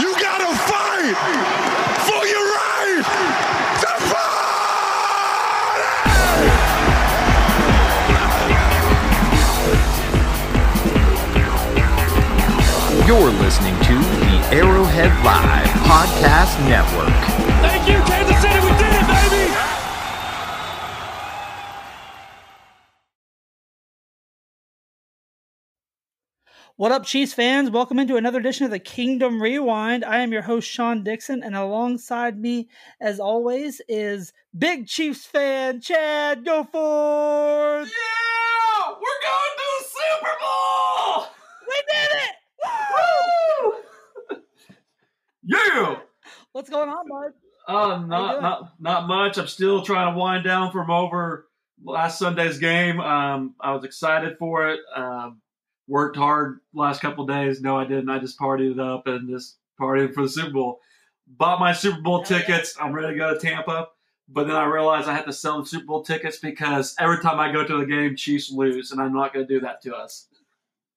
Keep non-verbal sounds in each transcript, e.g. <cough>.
You gotta fight for your right to party! You're listening to the Arrowhead Live Podcast Network. What up, Chiefs fans? Welcome into another edition of the Kingdom Rewind. I am your host, Sean Dixon, and alongside me, as always, is big Chiefs fan Chad Goforth. Yeah, we're going to the Super Bowl. We did it! Woo! yeah. What's going on, bud? Uh, not not not much. I'm still trying to wind down from over last Sunday's game. Um, I was excited for it. Um, worked hard last couple days. No, I didn't. I just partied it up and just partied for the Super Bowl. Bought my Super Bowl tickets. I'm ready to go to Tampa. But then I realized I had to sell the Super Bowl tickets because every time I go to the game, Chiefs lose, and I'm not going to do that to us.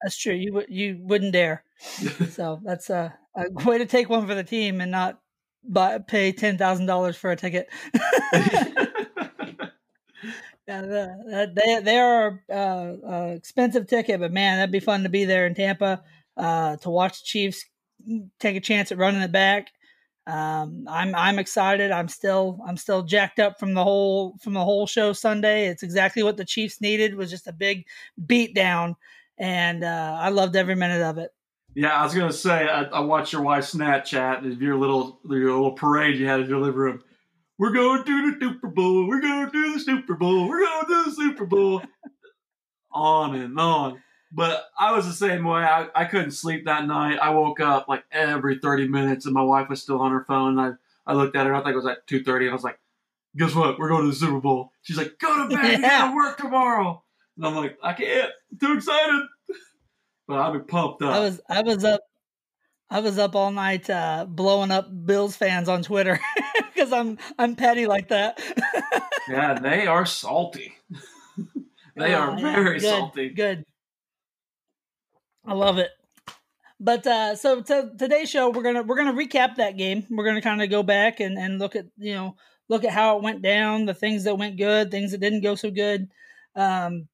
That's true. You would you wouldn't dare. <laughs> so that's a, a, way to take one for the team and not buy, pay ten thousand dollars for a ticket. <laughs> <laughs> Yeah, the, they they are uh, uh, expensive ticket, but man, that'd be fun to be there in Tampa uh, to watch the Chiefs take a chance at running it back. Um, I'm I'm excited. I'm still I'm still jacked up from the whole from the whole show Sunday. It's exactly what the Chiefs needed was just a big beat down, and uh, I loved every minute of it. Yeah, I was gonna say I, I watched your wife's Snapchat your little your little parade you had in your living room we're going to the Super Bowl. We're going to the Super Bowl. We're going to the Super Bowl. on and on. But I was the same way. I, I couldn't sleep that night. I woke up like every 30 minutes and my wife was still on her phone. I, I looked at her. I think it was like 2.30 and I was like, guess what? We're going to the Super Bowl. She's like, go to bed. Yeah. You got to work tomorrow. And I'm like, I can't. I'm too excited. But I'm pumped up. I was I was up I was up all night uh, blowing up Bills fans on Twitter <laughs> because I'm I'm petty like that. <laughs> yeah, they are salty. <laughs> they oh, are very good, salty. Good. I love it. But uh, so to today's show, we're gonna we're gonna recap that game. We're gonna kind of go back and, and look at you know look at how it went down, the things that went good, things that didn't go so good. Um,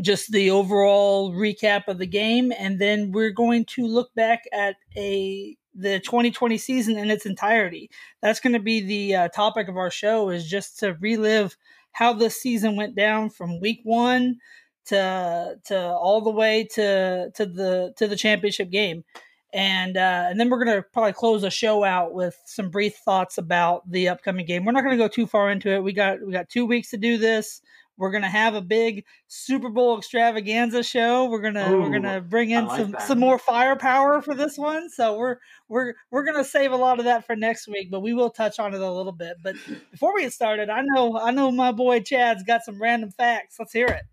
just the overall recap of the game, and then we're going to look back at a the 2020 season in its entirety. That's going to be the uh, topic of our show is just to relive how this season went down from week one to to all the way to to the to the championship game. And uh, and then we're gonna probably close the show out with some brief thoughts about the upcoming game. We're not gonna go too far into it. We got we got two weeks to do this. We're gonna have a big Super Bowl extravaganza show. We're gonna Ooh, we're gonna bring in like some that. some more firepower for this one. So we're we're we're gonna save a lot of that for next week, but we will touch on it a little bit. But before we get started, I know I know my boy Chad's got some random facts. Let's hear it.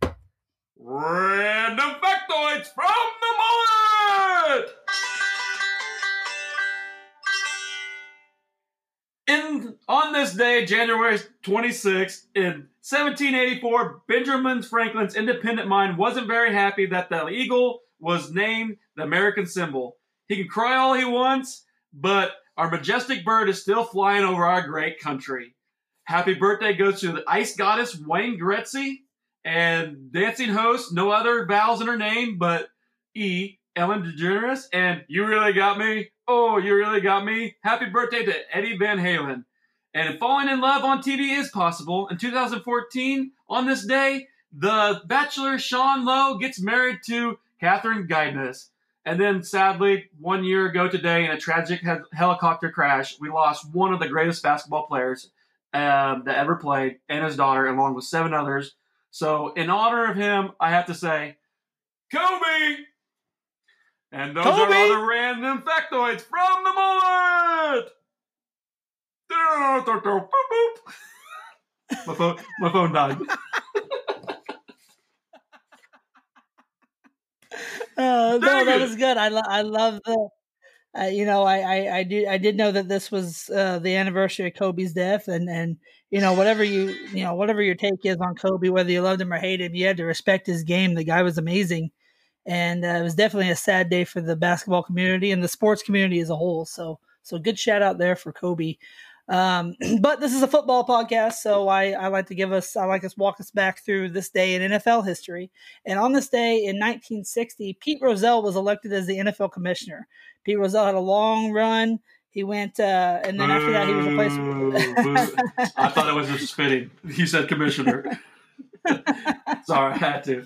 Random factoids from the mullet. In on this day, January 26th, in 1784, Benjamin Franklin's independent mind wasn't very happy that the eagle was named the American symbol. He can cry all he wants, but our majestic bird is still flying over our great country. Happy birthday goes to the ice goddess Wayne Gretzky and dancing host, no other vowels in her name but E. Ellen DeGeneres. And you really got me. Oh, you really got me. Happy birthday to Eddie Van Halen. And falling in love on TV is possible. In 2014, on this day, the Bachelor Sean Lowe gets married to Catherine Guidness. And then, sadly, one year ago today, in a tragic he- helicopter crash, we lost one of the greatest basketball players um, that ever played, and his daughter, along with seven others. So, in honor of him, I have to say, Kobe! And those Kobe! are all the random factoids from the mullet! <laughs> my phone, my phone died. Uh, <laughs> no, that was good. I, lo- I love the, uh, you know, I, I, I did, I did know that this was uh, the anniversary of Kobe's death, and and you know, whatever you, you know, whatever your take is on Kobe, whether you loved him or hated him, you had to respect his game. The guy was amazing, and uh, it was definitely a sad day for the basketball community and the sports community as a whole. So, so good shout out there for Kobe. Um, <clears throat> but this is a football podcast, so I, I like to give us, I like us walk us back through this day in NFL history. And on this day in 1960, Pete Rozelle was elected as the NFL commissioner. Pete Rozelle had a long run. He went, uh, and then after that, he was replaced. <laughs> I thought it was just spitting. He said commissioner. <laughs> Sorry, I had to.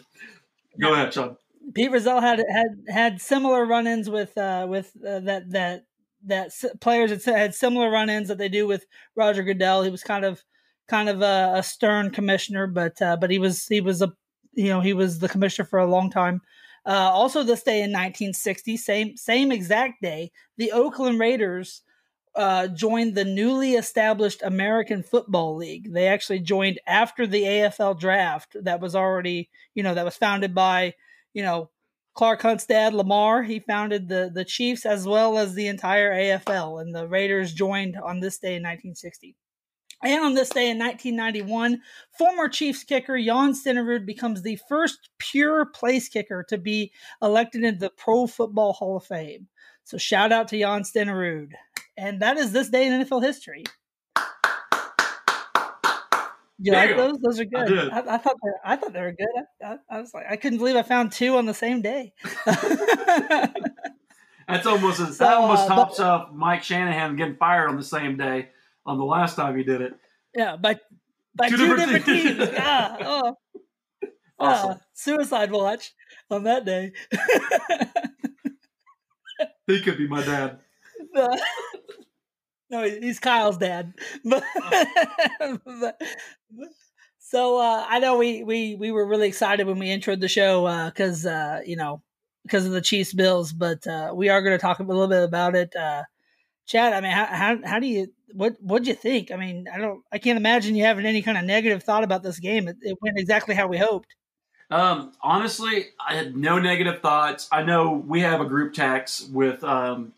Go ahead, Sean. Pete Rozelle had had had similar run-ins with uh, with uh, that that that players had, had similar run-ins that they do with Roger Goodell. He was kind of kind of a, a stern commissioner, but uh, but he was he was a you know he was the commissioner for a long time. Uh, also, this day in 1960, same same exact day, the Oakland Raiders uh, joined the newly established American Football League. They actually joined after the AFL draft that was already you know that was founded by you know Clark Hunt's dad, Lamar, he founded the the Chiefs as well as the entire AFL, and the Raiders joined on this day in 1960. And on this day in 1991, former Chiefs kicker Jan Stenerud becomes the first pure place kicker to be elected into the Pro Football Hall of Fame. So shout out to Jan Stenerud. And that is this day in NFL history. You There like you go. those? Those are good. did. I, I thought they I thought they were good. I, I, I was like, I couldn't believe I found two on the same day. <laughs> That's almost So, that almost uh, tops up Mike Shanahan getting fired on the same day on the last time he did it. yeah, by by Two two, different different, teams. teams. Ah, oh, <laughs> Awesome. ah, suicide watch on that day. He could be my dad. <laughs> no, he's Kyle's dad. <laughs> So uh, I know we, we we were really excited when we introed the show because uh, you know because of the Chiefs Bills, but uh, we are going to talk a little bit about it. Uh, Chad, I mean, how, how how do you what what'd you think? I mean, I don't I can't imagine you having any kind of negative thought about this game. It, it went exactly how we hoped. Um, honestly, I had no negative thoughts. I know we have a group text with um,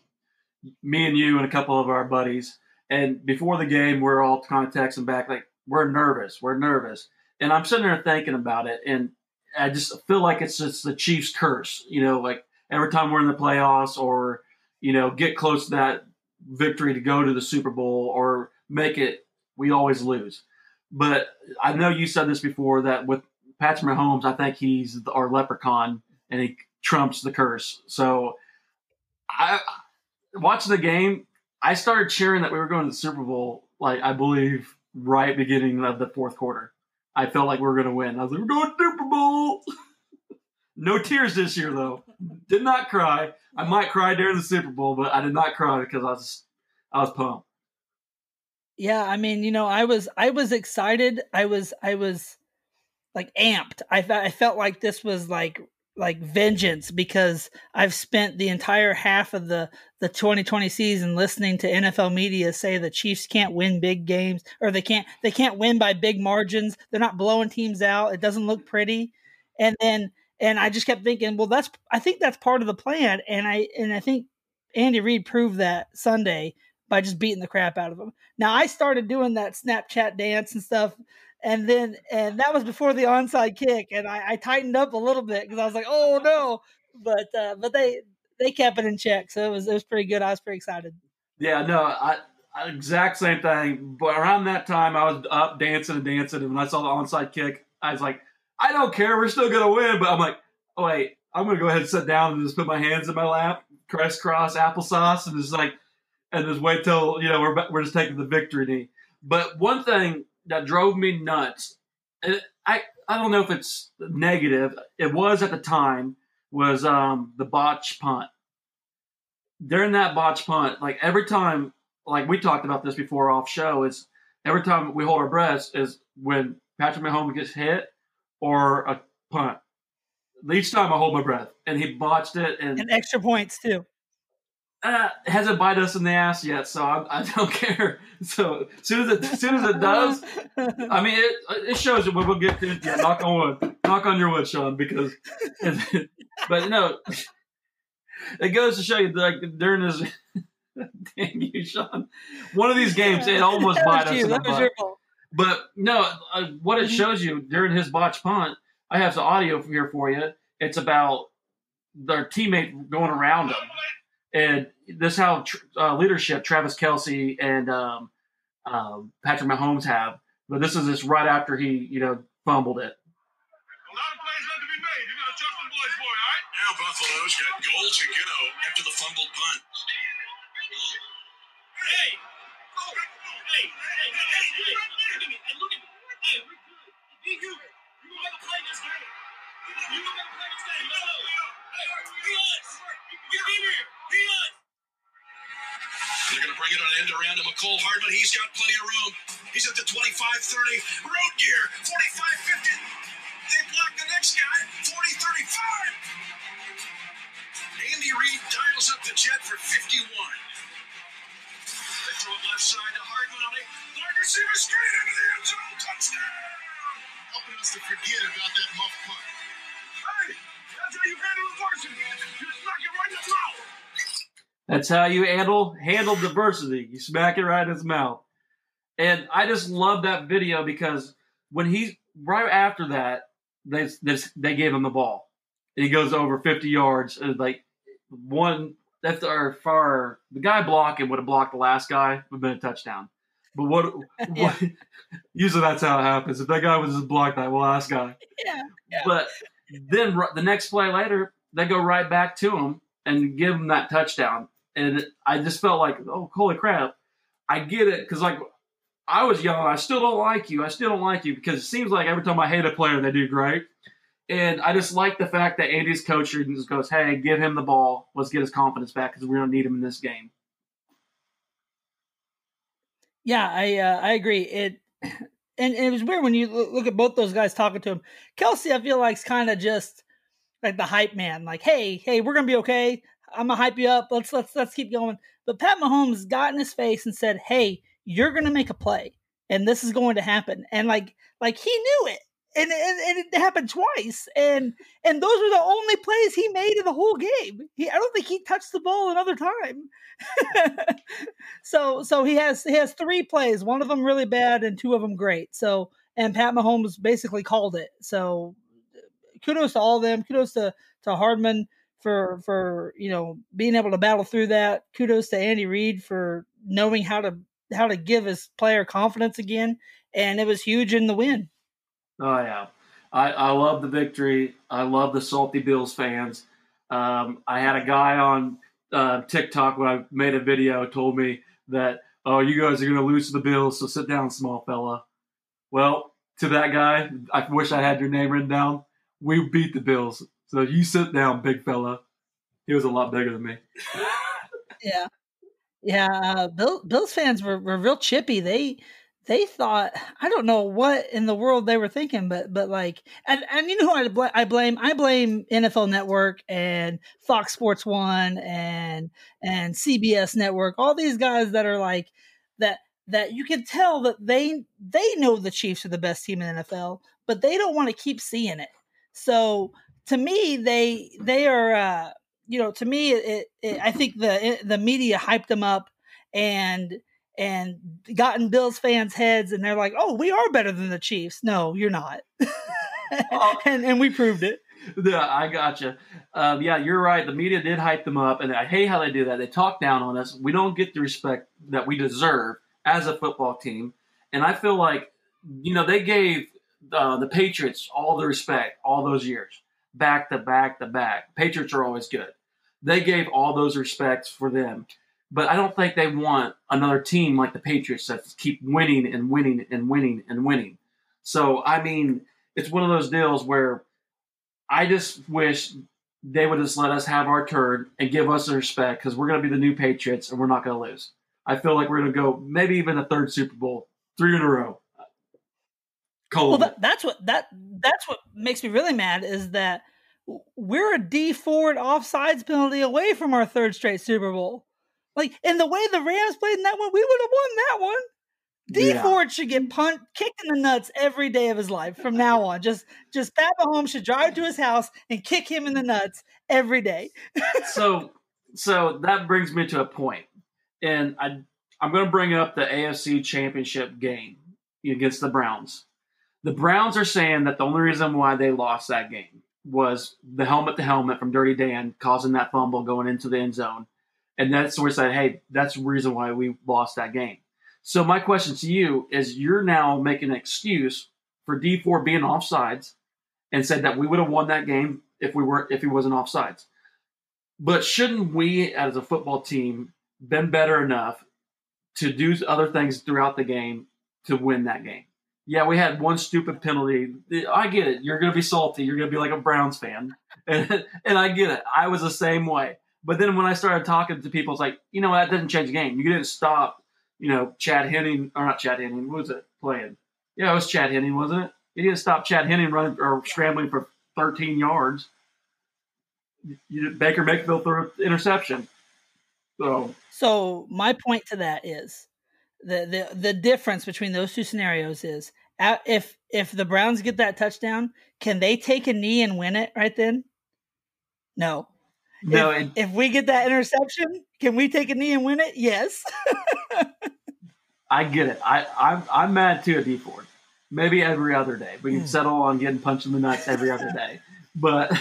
me and you and a couple of our buddies, and before the game, we're all kind of texting back like we're nervous, we're nervous, and I'm sitting there thinking about it, and I just feel like it's just the Chiefs' curse. You know, like every time we're in the playoffs or you know get close to that victory to go to the Super Bowl or make it, we always lose. But I know you said this before that with Patrick Mahomes, I think he's our leprechaun and he trumps the curse. So I watching the game, I started cheering that we were going to the Super Bowl, like I believe right beginning of the fourth quarter. I felt like we were going to win. I was like, we're going to Super Bowl. <laughs> no tears this year though. Did not cry. I might cry during the Super Bowl, but I did not cry because I was I was pumped. Yeah, I mean, you know, I was I was excited. I was I was like amped. I I felt like this was like like vengeance because I've spent the entire half of the the 2020 season listening to NFL media say the Chiefs can't win big games or they can't they can't win by big margins. They're not blowing teams out. It doesn't look pretty. And then and I just kept thinking, well that's I think that's part of the plan and I and I think Andy Reid proved that Sunday by just beating the crap out of them. Now I started doing that Snapchat dance and stuff, and then and that was before the onside kick, and I, I tightened up a little bit because I was like, oh <laughs> no, but uh, but they they kept it in check, so it was it was pretty good. I was pretty excited. Yeah, no, I, exact same thing. But around that time, I was up dancing and dancing, and when I saw the onside kick, I was like, I don't care, we're still gonna win. But I'm like, oh wait, I'm gonna go ahead and sit down and just put my hands in my lap, crisscross applesauce, and just like, and just wait till you know we're we're just taking the victory knee. But one thing that drove me nuts, I I don't know if it's negative. It was at the time was um the botch punt during that botch punt, like every time, like we talked about this before off show, is every time we hold our breaths is when Patrick Mahomes gets hit or a punt. Each time I hold my breath, and he botched it, and And extra points too. Uh, it hasn't bite us in the ass yet, so I, I don't <laughs> care. So as soon as it, as soon as it does, I mean, it, it shows when we'll get to yeah, knock on wood, knock on your wood, Sean, because, <laughs> but no, it goes to show you like during this, <laughs> damn you, Sean, one of these games it almost bite us you. in the butt. But no, uh, what it shows you during his botch punt, I have the audio here for you. It's about their teammate going around him And this is how tr- uh, leadership Travis Kelce and um, um, Patrick Mahomes have. But this is just right after he, you know, fumbled it. A lot of plays to be made. You gotta trust them boys, boy, all right? Now Buffalo's got goal to go after the fumbled punt. Hey! Hey, hey, hey, hey, hey, look at me, hey, look at me. Hey, we're good. Be you. You gonna make a play this game. You gonna make a play this game. Let's go. Hey, be us. Get in here. They're going to bring it on end around to Mecole Hardman. He's got plenty of room. He's at the 25 30. Road gear, 45 50. They block the next guy, 40 35. Andy Reid dials up the jet for 51. They throw it left side to Hardman on a wide receiver straight into the end zone. Touchdown! Helping us to forget about that muff punt. That's how you handle handle diversity. You smack it right in his mouth. And I just love that video because when he's right after that, they they, they gave him the ball. And he goes over 50 yards. And like one that's our far the guy blocking would have blocked the last guy would have been a touchdown. But what, <laughs> Yeah. what <laughs> usually that's how it happens. If that guy was just blocked that last guy. <laughs> Yeah, yeah. But then the next play later, they go right back to him and give him that touchdown. And I just felt like, oh, holy crap. I get it. Because, like, I was young. I still don't like you. I still don't like you because it seems like every time I hate a player, they do great. And I just like the fact that Andy's coach just goes, hey, give him the ball. Let's get his confidence back because we don't need him in this game. Yeah, I uh, I agree. It <clears throat> and, and it was weird when you look at both those guys talking to him. Kelce, I feel like, is kind of just like the hype man. Like, hey, hey, we're gonna be okay. I'm gonna hype you up. Let's let's let's keep going. But Pat Mahomes got in his face and said, "Hey, you're gonna make a play, and this is going to happen." And like like he knew it, and and, and it happened twice. And and those were the only plays he made in the whole game. He I don't think he touched the ball another time. <laughs> so so he has he has three plays, one of them really bad and two of them great. So and Pat Mahomes basically called it. So kudos to all of them. Kudos to to Hardman for for you know being able to battle through that. Kudos to Andy Reid for knowing how to how to give his player confidence again, and it was huge in the win. Oh yeah, I, I love the victory. I love the Salty Bills fans. Um, I had a guy on uh, TikTok when I made a video told me that oh you guys are gonna lose to the Bills, so sit down, small fella. Well, to that guy, I wish I had your name written down. We beat the Bills, so you sit down, big fella. He was a lot bigger than me. <laughs> Yeah, yeah. Uh, Bill, Bills fans were, were real chippy. They they thought I don't know what in the world they were thinking, but but like and and you know who I, bl- I blame? I blame NFL Network and Fox Sports One and and CBS Network. All these guys that are like that that you can tell that they they know the Chiefs are the best team in NFL, but they don't want to keep seeing it. So to me, they they are. Uh, you know, to me, it, it, I think the the media hyped them up and and gotten Bills fans' heads, and they're like, "Oh, we are better than the Chiefs." No, you're not, Oh. <laughs> and and we proved it. Yeah, I gotcha. Um, yeah, you're right. The media did hype them up, and I hate how they do that. They talk down on us. We don't get the respect that we deserve as a football team. And I feel like, you know, they gave uh, the Patriots all the respect all those years, back to back to back. Patriots are always good. They gave all those respects for them. But I don't think they want another team like the Patriots that keep winning and winning and winning and winning. So, I mean, it's one of those deals where I just wish they would just let us have our turn and give us the respect because we're going to be the new Patriots and we're not going to lose. I feel like we're going to go maybe even a third Super Bowl, three in a row. Cold. Well, that, that's what that that's what makes me really mad is that we're a Dee Ford offsides penalty away from our third straight Super Bowl. Like, in the way the Rams played in that one, we would have won that one. D Yeah. Ford should get punt kicked in the nuts every day of his life from now on. Just just Pat Mahomes should drive to his house and kick him in the nuts every day. so so that brings me to a point, and I I'm going to bring up the AFC Championship game against the Browns. The Browns are saying that the only reason why they lost that game was the helmet to helmet from Dirty Dan causing that fumble going into the end zone. And that's where we said, hey, that's the reason why we lost that game. So my question to you is you're now making an excuse for Dee Ford being offsides and said that we would have won that game if we were if he wasn't offsides. But shouldn't we as a football team been better enough to do other things throughout the game to win that game? Yeah, we had one stupid penalty. I get it. You're going to be salty. You're going to be like a Browns fan. <laughs> And, and I get it. I was the same way. But then when I started talking to people, it's like, you know, that doesn't change the game. You didn't stop, you know, Chad Henne, or not Chad Henne, what was it playing? Yeah, it was Chad Henne, wasn't it? He didn't stop Chad Henne running or scrambling for 13 yards. You, Baker Mayfield threw an interception. So, So my point to that is the the the difference between those two scenarios is if if the Browns get that touchdown, can they take a knee and win it right then? No. no, if, it, if we get that interception, can we take a knee and win it? Yes. <laughs> I get it. I, I'm, I'm mad too at Dee Ford. Maybe every other day. We can Hmm. settle on getting punched in the nuts every other day. But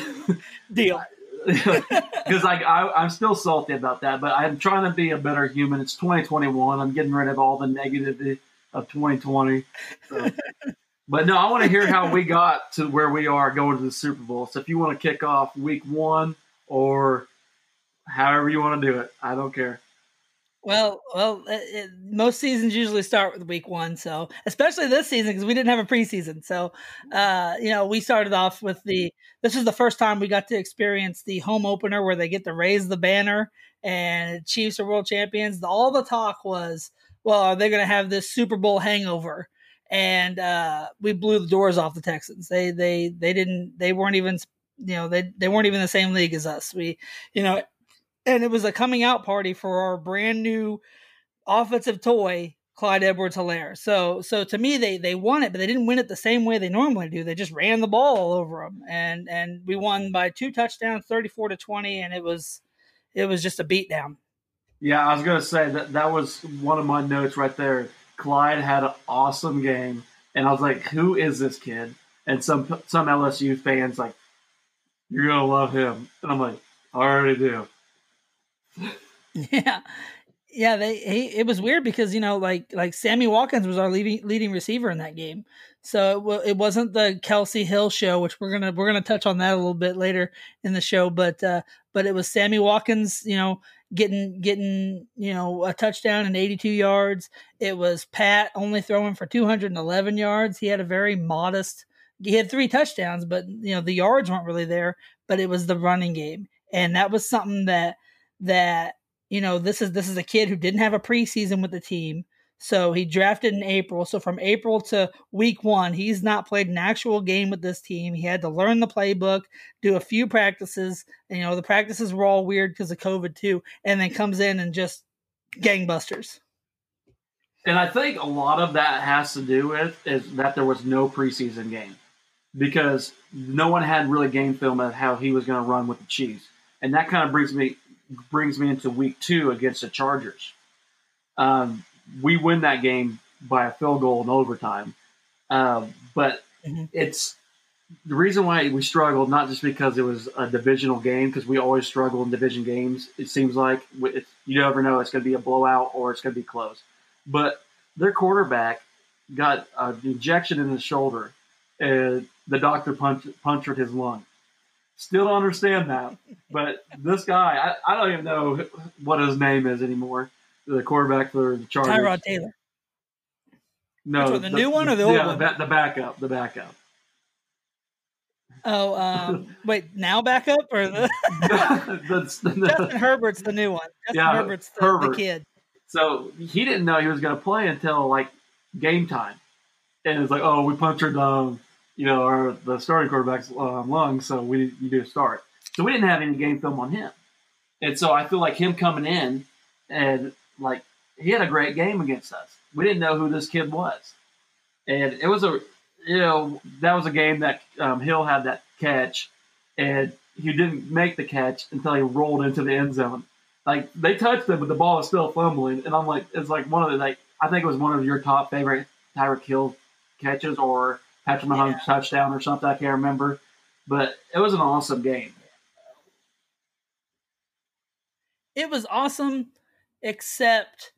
Deal. <laughs> <laughs> because like I, I'm still salty about that, but I'm trying to be a better human. It's 2021. I'm getting rid of all the negativity of 2020. So. <laughs> but no, I want to hear how we got to where we are going to the Super Bowl. So if you want to kick off Week One or however you want to do it, I don't care. Well, well, it, it, most seasons usually start with week one, so especially this season because we didn't have a preseason. So, uh, you know, we started off with the. This is the first time we got to experience the home opener where they get to raise the banner and Chiefs are world champions. All the talk was, well, are they going to have this Super Bowl hangover? And uh, we blew the doors off the Texans. They they they didn't. They weren't even. You know, they they weren't even the same league as us. We, you know, and it was a coming out party for our brand new offensive toy Clyde Edwards Helaire. So so to me they they won it, but they didn't win it the same way they normally do. They just ran the ball all over them, and and we won by two touchdowns, thirty four to twenty, and it was it was just a beatdown. Yeah, I was gonna say that that was one of my notes right there. Clyde had an awesome game, and I was like, "Who is this kid?" And some some LSU fans like, "You're gonna love him," and I'm like, "I already do." <laughs> Yeah. Yeah, they he, it was weird because you know like like Sammy Watkins was our leading leading receiver in that game, so it, wa- it wasn't the Kelce Hill show, which we're gonna we're gonna touch on that a little bit later in the show, but uh, but it was Sammy Watkins, you know, getting getting you know a touchdown and 82 yards. It was Pat only throwing for 211 yards. He had a very modest. He had three touchdowns, but you know the yards weren't really there. But it was the running game, and that was something that that you know this is this is a kid who didn't have a preseason with the team. So he drafted in april. So from april to week one he's not played an actual game with this team. He had to learn the playbook do a few practices. And, you know the practices were all weird because of covid too and then comes in and just gangbusters. And I think a lot of that has to do with is that there was no preseason game because no one had really game film of how he was going to run with the Chiefs, and that kind of brings me brings me into week two against the Chargers. Um, we win that game by a field goal in overtime, um, but Mhm. it's the reason why we struggled not just because it was a divisional game because we always struggle in division games. It seems like it's, you never know it's going to be a blowout or it's going to be close but their quarterback got an injection in his shoulder, and the doctor punch, punctured his lung. Still don't understand that, but this guy, I, I don't even know what his name is anymore. The quarterback for the Chargers. tyrod taylor no, one, the new one or the old yeah, one? The, the backup, the backup. oh um <laughs> wait now back up or the <laughs> That's- justin herbert's the new one justin Yeah, herbert's the, the kid So he didn't know he was going to play until like game time, and it's like, oh, we punctured um, you know, our the starting quarterback's um, lungs, so we you do a start. So we didn't have any game film on him, and so I feel like him coming in and like he had a great game against us. We didn't know who this kid was, and it was a you know that was a game that um, Hill had that catch, and he didn't make the catch until he rolled into the end zone like they touched him, but the ball is still fumbling. And I'm like, it's like one of the like I think it was one of your top favorite Tyreek Hill catches or Patrick Mahomes touchdown or something. I can't remember, But it was an awesome game. It was awesome, except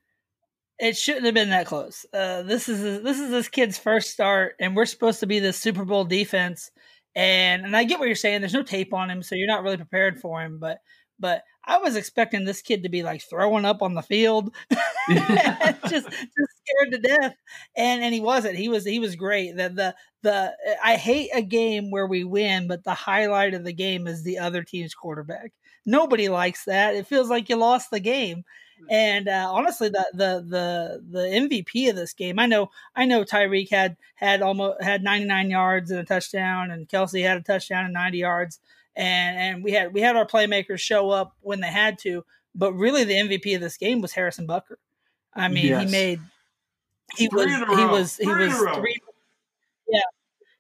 it shouldn't have been that close. Uh, this is this is this kid's first start, and we're supposed to be the Super Bowl defense. And and I get what you're saying. There's no tape on him, so you're not really prepared for him. But but I was expecting this kid to be like throwing up on the field, <laughs> <laughs> <laughs> just just scared to death, and and he wasn't. He was he was great. The the the I hate a game where we win, but the highlight of the game is the other team's quarterback. Nobody likes that. It feels like you lost the game. And uh, honestly, the the the the MVP of this game, I know I know Tyreek had had almost had 99 yards and a touchdown, and Kelce had a touchdown and 90 yards and and we had we had our playmakers show up when they had to, but really the MVP of this game was Harrison Butker. I mean, Yes. he made he Three was he was he Three in was three. Yeah,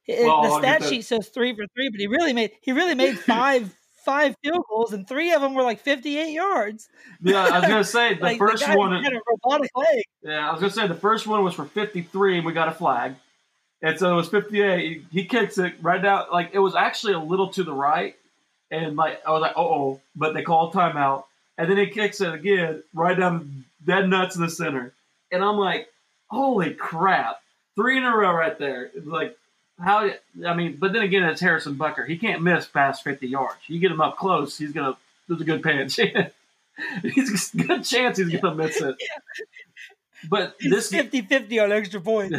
It- Well, the stat sheet says three for three, but he really made he really made <laughs> five five field goals, and three of them were like fifty eight yards. Yeah, I was gonna <laughs> say the like first the one. had a robotic leg. Yeah, I was gonna say the first one was for 53, and we got a flag, and so it was 58. He, he kicks it right down, like it was actually a little to the right, and like I was like, oh, but they called timeout, and then he kicks it again right down dead nuts in the center, and I'm like, holy crap, three in a row right there. Like how I mean, but then again, it's Harrison Butker. He can't miss past 50 yards. You get him up close, he's gonna. There's a good pinch. <laughs> he's a good chance he's gonna miss it. <laughs> But this 50-50 on extra points.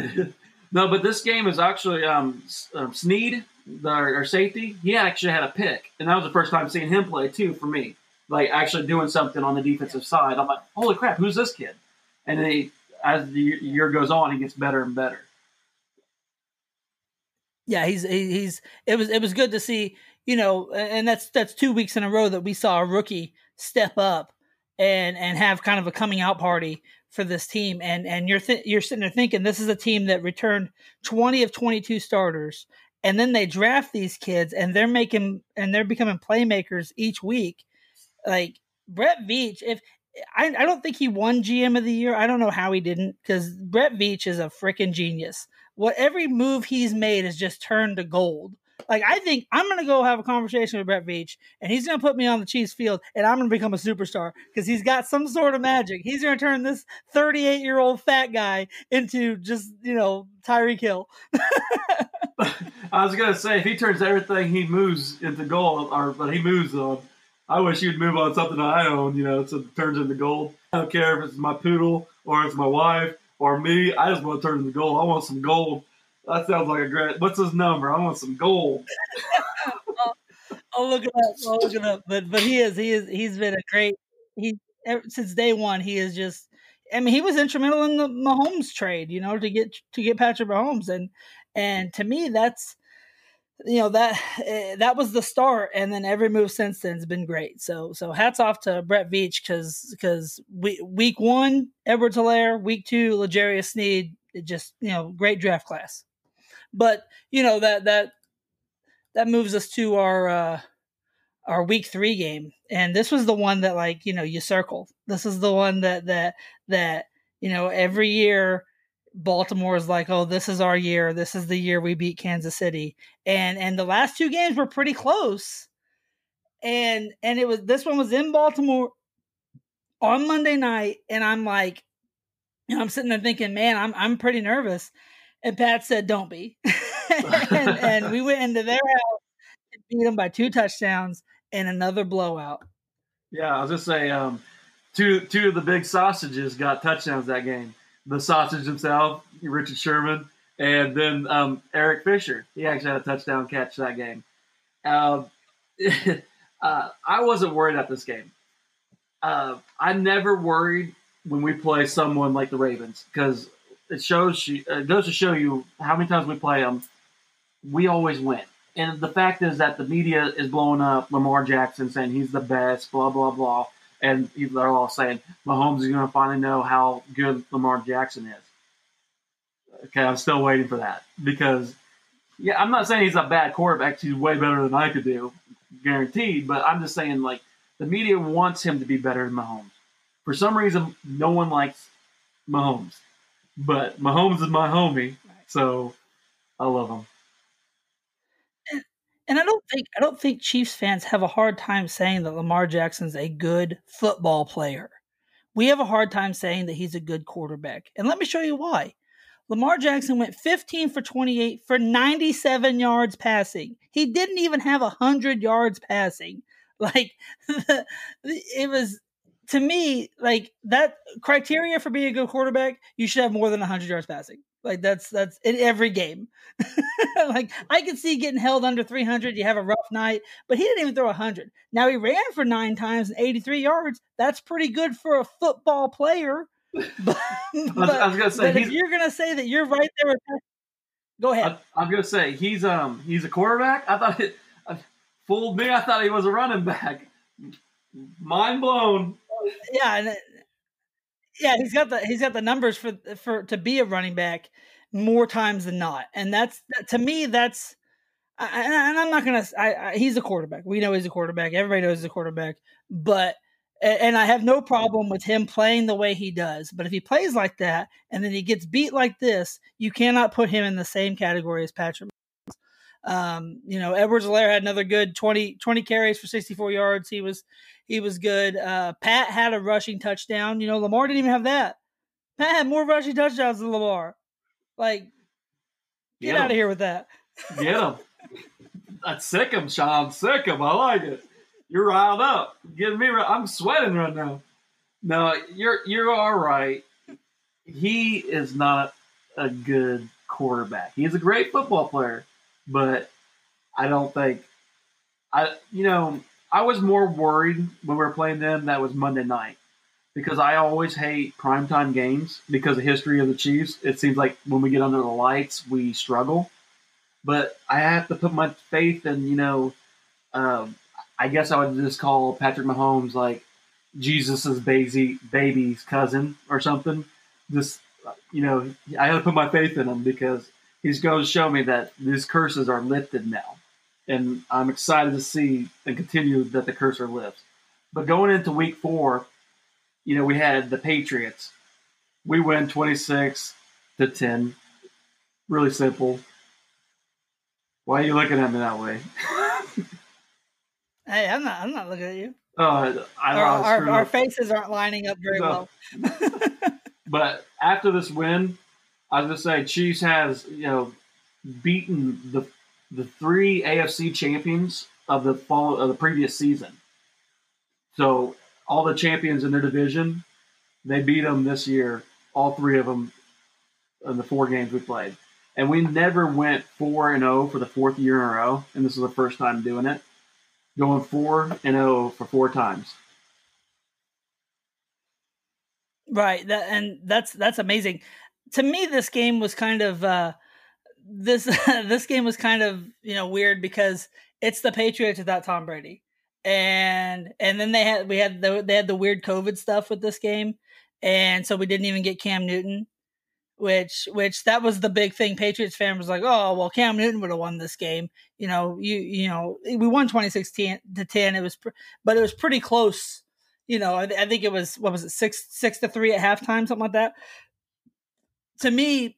<laughs> no, but this game is actually um, um Sneed, the, our safety. He actually had a pick, and that was the first time seeing him play too for me. Like actually doing something on the defensive side. I'm like, holy crap, who's this kid? And then he, as the year goes on, he gets better and better. Yeah, he's he's it was it was good to see, you know, and that's that's two weeks in a row that we saw a rookie step up and and have kind of a coming out party for this team and and you're th- you're sitting there thinking this is a team that returned 20 of 22 starters and then they draft these kids and they're making and they're becoming playmakers each week like Brett Veach if I, I don't think he won GM of the year. I don't know how he didn't because Brett Veach is a freaking genius. What every move he's made is just turned to gold. Like I think I'm gonna go have a conversation with Brett Veach, and he's gonna put me on the Chiefs field, and I'm gonna become a superstar because he's got some sort of magic. He's gonna turn this 38 year old fat guy into just you know Tyreek Hill. <laughs> <laughs> I was gonna say if he turns everything he moves into gold, or but he moves on. I wish you'd move on something I own, you know, so it turns into gold. I don't care if it's my poodle or it's my wife or me. I just want to turn into gold. I want some gold. That sounds like a great. What's his number? I want some gold. <laughs> I'll look it up. I'll look it up. But but he is he is he's been a great he ever, since day one. He is just. I mean, he was instrumental in the Mahomes trade, you know, to get to get Patrick Mahomes, and and to me, that's you know that eh, that was the start, and then every move since then has been great. So so hats off to Brett Veach because because we, week one Edward Helaire, week two L'Jarius Sneed, it just you know great draft class. But you know that that that moves us to our uh our week three game and this was the one that like you know you circle this is the one that that that you know every year baltimore is like oh this is our year. This is the year we beat kansas city. And and the last two games were pretty close. And and it was this one was in baltimore on monday night and i'm like you know, i'm sitting there thinking man i'm i'm pretty nervous. And pat said don't be. <laughs> And, and we went into their house and beat them by two touchdowns and another blowout. Yeah, I was just say um, two two of the big sausages got touchdowns that game. The sausage himself, Richard Sherman, and then um, Eric Fisher. He actually had a touchdown catch that game. Um, <laughs> uh, I wasn't worried at this game. Uh, I'm never worried when we play someone like the Ravens because it shows you, it goes to show you how many times we play them. We always win. And the fact is that the media is blowing up Lamar Jackson, saying he's the best, blah blah blah, and people are all saying Mahomes is going to finally know how good Lamar Jackson is. Okay, I'm still waiting for that because, yeah, I'm not saying he's a bad quarterback. He's way better than I could do, guaranteed. But I'm just saying like the media wants him to be better than Mahomes. For some reason, no one likes Mahomes, but Mahomes is my homie, so I love him. And I don't think I don't think Chiefs fans have a hard time saying that Lamar Jackson's a good football player. We have a hard time saying that he's a good quarterback. And let me show you why. Lamar Jackson went 15 for 28 for 97 yards passing. He didn't even have 100 yards passing. <laughs> Like it was to me like that criteria for being a good quarterback, you should have more than 100 yards passing. Like that's that's in every game. <laughs> like I could see getting held under 300. You have a rough night, but he didn't even throw 100. Now he ran for nine times and 83 yards. That's pretty good for a football player. <laughs> But, was- I was gonna say, if you're gonna say that you're right there with go ahead. I, I'm gonna say he's um he's a quarterback. I thought it uh, fooled me. I thought he was a running back. Mind blown. yeah, and, yeah, he's got the he's got the numbers for for to be a running back more times than not, and that's that, to me that's. I- And I'm not gonna. I, I, he's a quarterback. We know he's a quarterback. Everybody knows he's a quarterback. But and I have no problem with him playing the way he does. But if he plays like that and then he gets beat like this, you cannot put him in the same category as Patrick. Um, you know, Edwards Helaire had another good 20, 20 carries for 64 yards. He was he was good. Uh, Pat had a rushing touchdown. You know, Lamar didn't even have that. Pat had more rushing touchdowns than Lamar. Like, get Get out of here with that. Get him. That's sick him, Sean. Sick him. I like it. You're riled up. Getting me. I'm sweating right now. No, you're you're all right. He is not a good quarterback. He is a great football player, but I don't think I. You know, I was more worried when we were playing them. That was Monday night because I always hate primetime games because of history of the Chiefs. It seems like when we get under the lights, we struggle but I have to put my faith in, you know, um, I guess I would just call Patrick Mahomes like Jesus's baby, baby's cousin or something. Just, you know, I have to put my faith in him because he's going to show me that these curses are lifted now. And I'm excited to see and continue that the cursor lifted. But going into week four, you know, we had the Patriots. We win 26 to 10. Really simple. Why are you looking at me that way? <laughs> Hey, I'm not. I'm not looking at you. uh, I, Our, I our, our faces aren't lining up very No. well. <laughs> But after this win, I was gonna say Chiefs has you know beaten the the three AFC champions of the fall of the previous season. So all the champions in their division, they beat them this year. All three of them in the four games we played, and we never went four and zero for the fourth year in a row. And this is the first time doing it, going four and zero for four times. Right. That and that's that's amazing. To me, this game was kind of uh this <laughs> this game was kind of you know weird because it's the Patriots without Tom Brady, and and then they had we had the they had the weird COVID stuff with this game, and so we didn't even get Cam Newton, which which that was the big thing. Patriots fan was like, oh well, Cam Newton would have won this game. You know, you you know we won 2016 to ten. It was, pr- but it was pretty close you know, I, I think it was what was it six six to three at halftime, something like that. To me,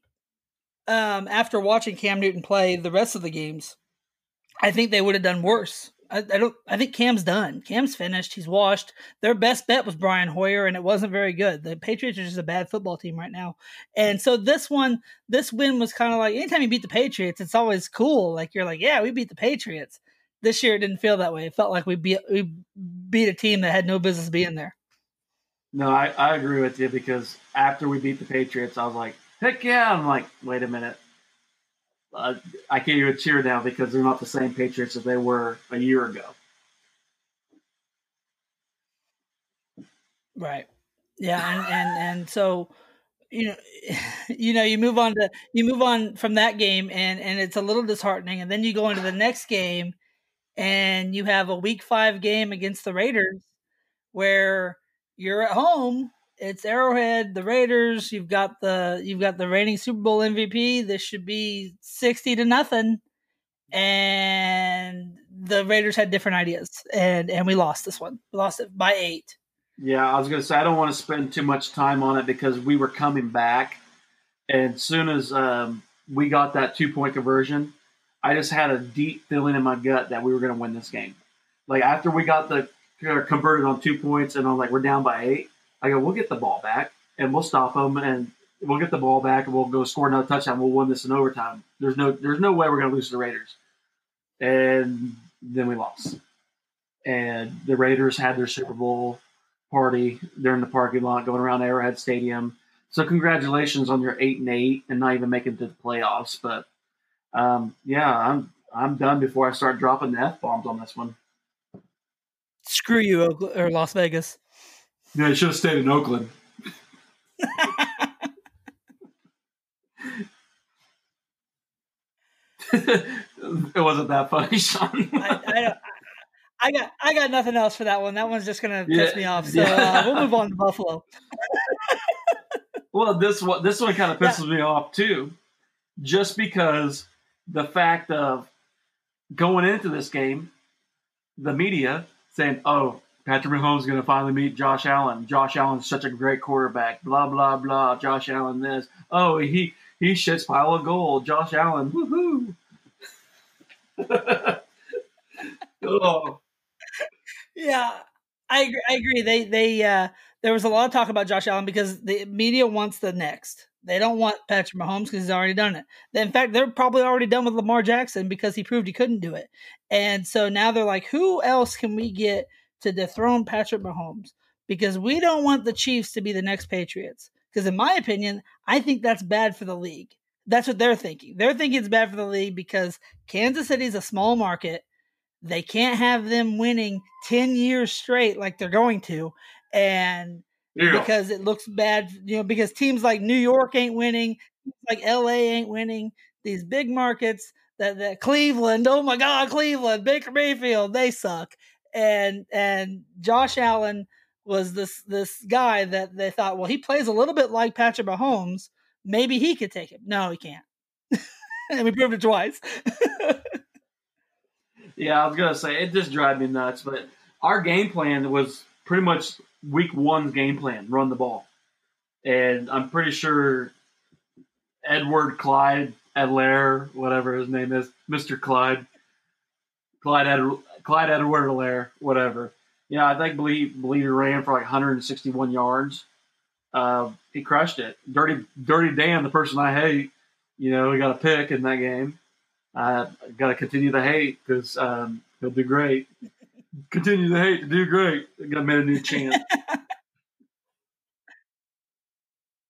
um, after watching Cam Newton play the rest of the games, I think they would have done worse. I, I don't. I think Cam's done. Cam's finished. He's washed. Their best bet was Brian Hoyer, and it wasn't very good. The Patriots are just a bad football team right now, and so this one, this win was kind of like anytime you beat the Patriots, it's always cool. Like you're like, yeah, we beat the Patriots. This year it didn't feel that way. It felt like we beat we beat a team that had no business being there. No, I, I agree with you because after we beat the Patriots, I was like, heck yeah. I'm like, wait a minute. Uh, I can't even cheer now because they're not the same Patriots as they were a year ago. Right. Yeah, and and and so you know <sighs> you know you move on to you move on from that game and and it's a little disheartening and then you go into the next game and you have a week 5 game against the Raiders where you're at home it's Arrowhead the Raiders you've got the you've got the reigning Super Bowl MVP this should be 60 to nothing and the Raiders had different ideas and and we lost this one we lost it by 8 Yeah, I was going to say, I don't want to spend too much time on it because we were coming back. And as soon as um, we got that two point conversion, I just had a deep feeling in my gut that we were going to win this game. Like after we got the uh, converted on two points, and I'm like, we're down by eight. I go, we'll get the ball back and we'll stop them, and we'll get the ball back and we'll go score another touchdown. We'll win this in overtime. There's no, there's no way we're to lose to the Raiders. And then we lost. And the Raiders had their Super Bowl party during the parking lot, going around Arrowhead Stadium. So congratulations on your eight and eight, and not even making it to the playoffs. But um, yeah, I'm I'm done before I start dropping the f bombs on this one. Screw you, or Las Vegas. Yeah, I should have stayed in Oakland. <laughs> it wasn't that funny, Sean. I, I, I got I got nothing else for that one. That one's just gonna piss me off. So yeah. uh, we'll move on to Buffalo. well, this one this one kind of pisses me off too, just because the fact of going into this game, the media saying, "Oh, Patrick Mahomes is going to finally meet Josh Allen. Josh Allen's such a great quarterback." Blah blah blah. Josh Allen this. Oh, he he shits pile of gold. Josh Allen, woohoo! <laughs> oh, Yeah, I agree. I agree. They they uh, there was a lot of talk about Josh Allen because the media wants the next. They don't want Patrick Mahomes because he's already done it. In fact, they're probably already done with Lamar Jackson because he proved he couldn't do it. And so now they're like, who else can we get to dethrone Patrick Mahomes? Because we don't want the Chiefs to be the next Patriots. Because in my opinion, I think that's bad for the league. That's what they're thinking. They're thinking it's bad for the league because Kansas City's a small market. They can't have them winning 10 years straight like they're going to. And yeah. because it looks bad, you know, because teams like New York ain't winning, like LA ain't winning, these big markets that, that Cleveland, oh my God, Cleveland, Baker Mayfield, they suck. And and Josh Allen was this this guy that they thought, well, he plays a little bit like Patrick Mahomes. Maybe he could take him. No, he can't. <laughs> and we proved it twice. <laughs> Yeah, I was gonna say it just drives me nuts. But our game plan was pretty much week one's game plan: run the ball. And I'm pretty sure Edward Clyde Adelaire, whatever his name is, Mister Clyde, Clyde Ed, Clyde Edward Adelaire, whatever. You know, I think believe believe he ran for like 161 yards. Uh, he crushed it. Dirty Dirty Dan, the person I hate, you know, he got a pick in that game. I got to continue to hate because um, he'll do great. continue to hate to do great. Got made a new chant. <laughs>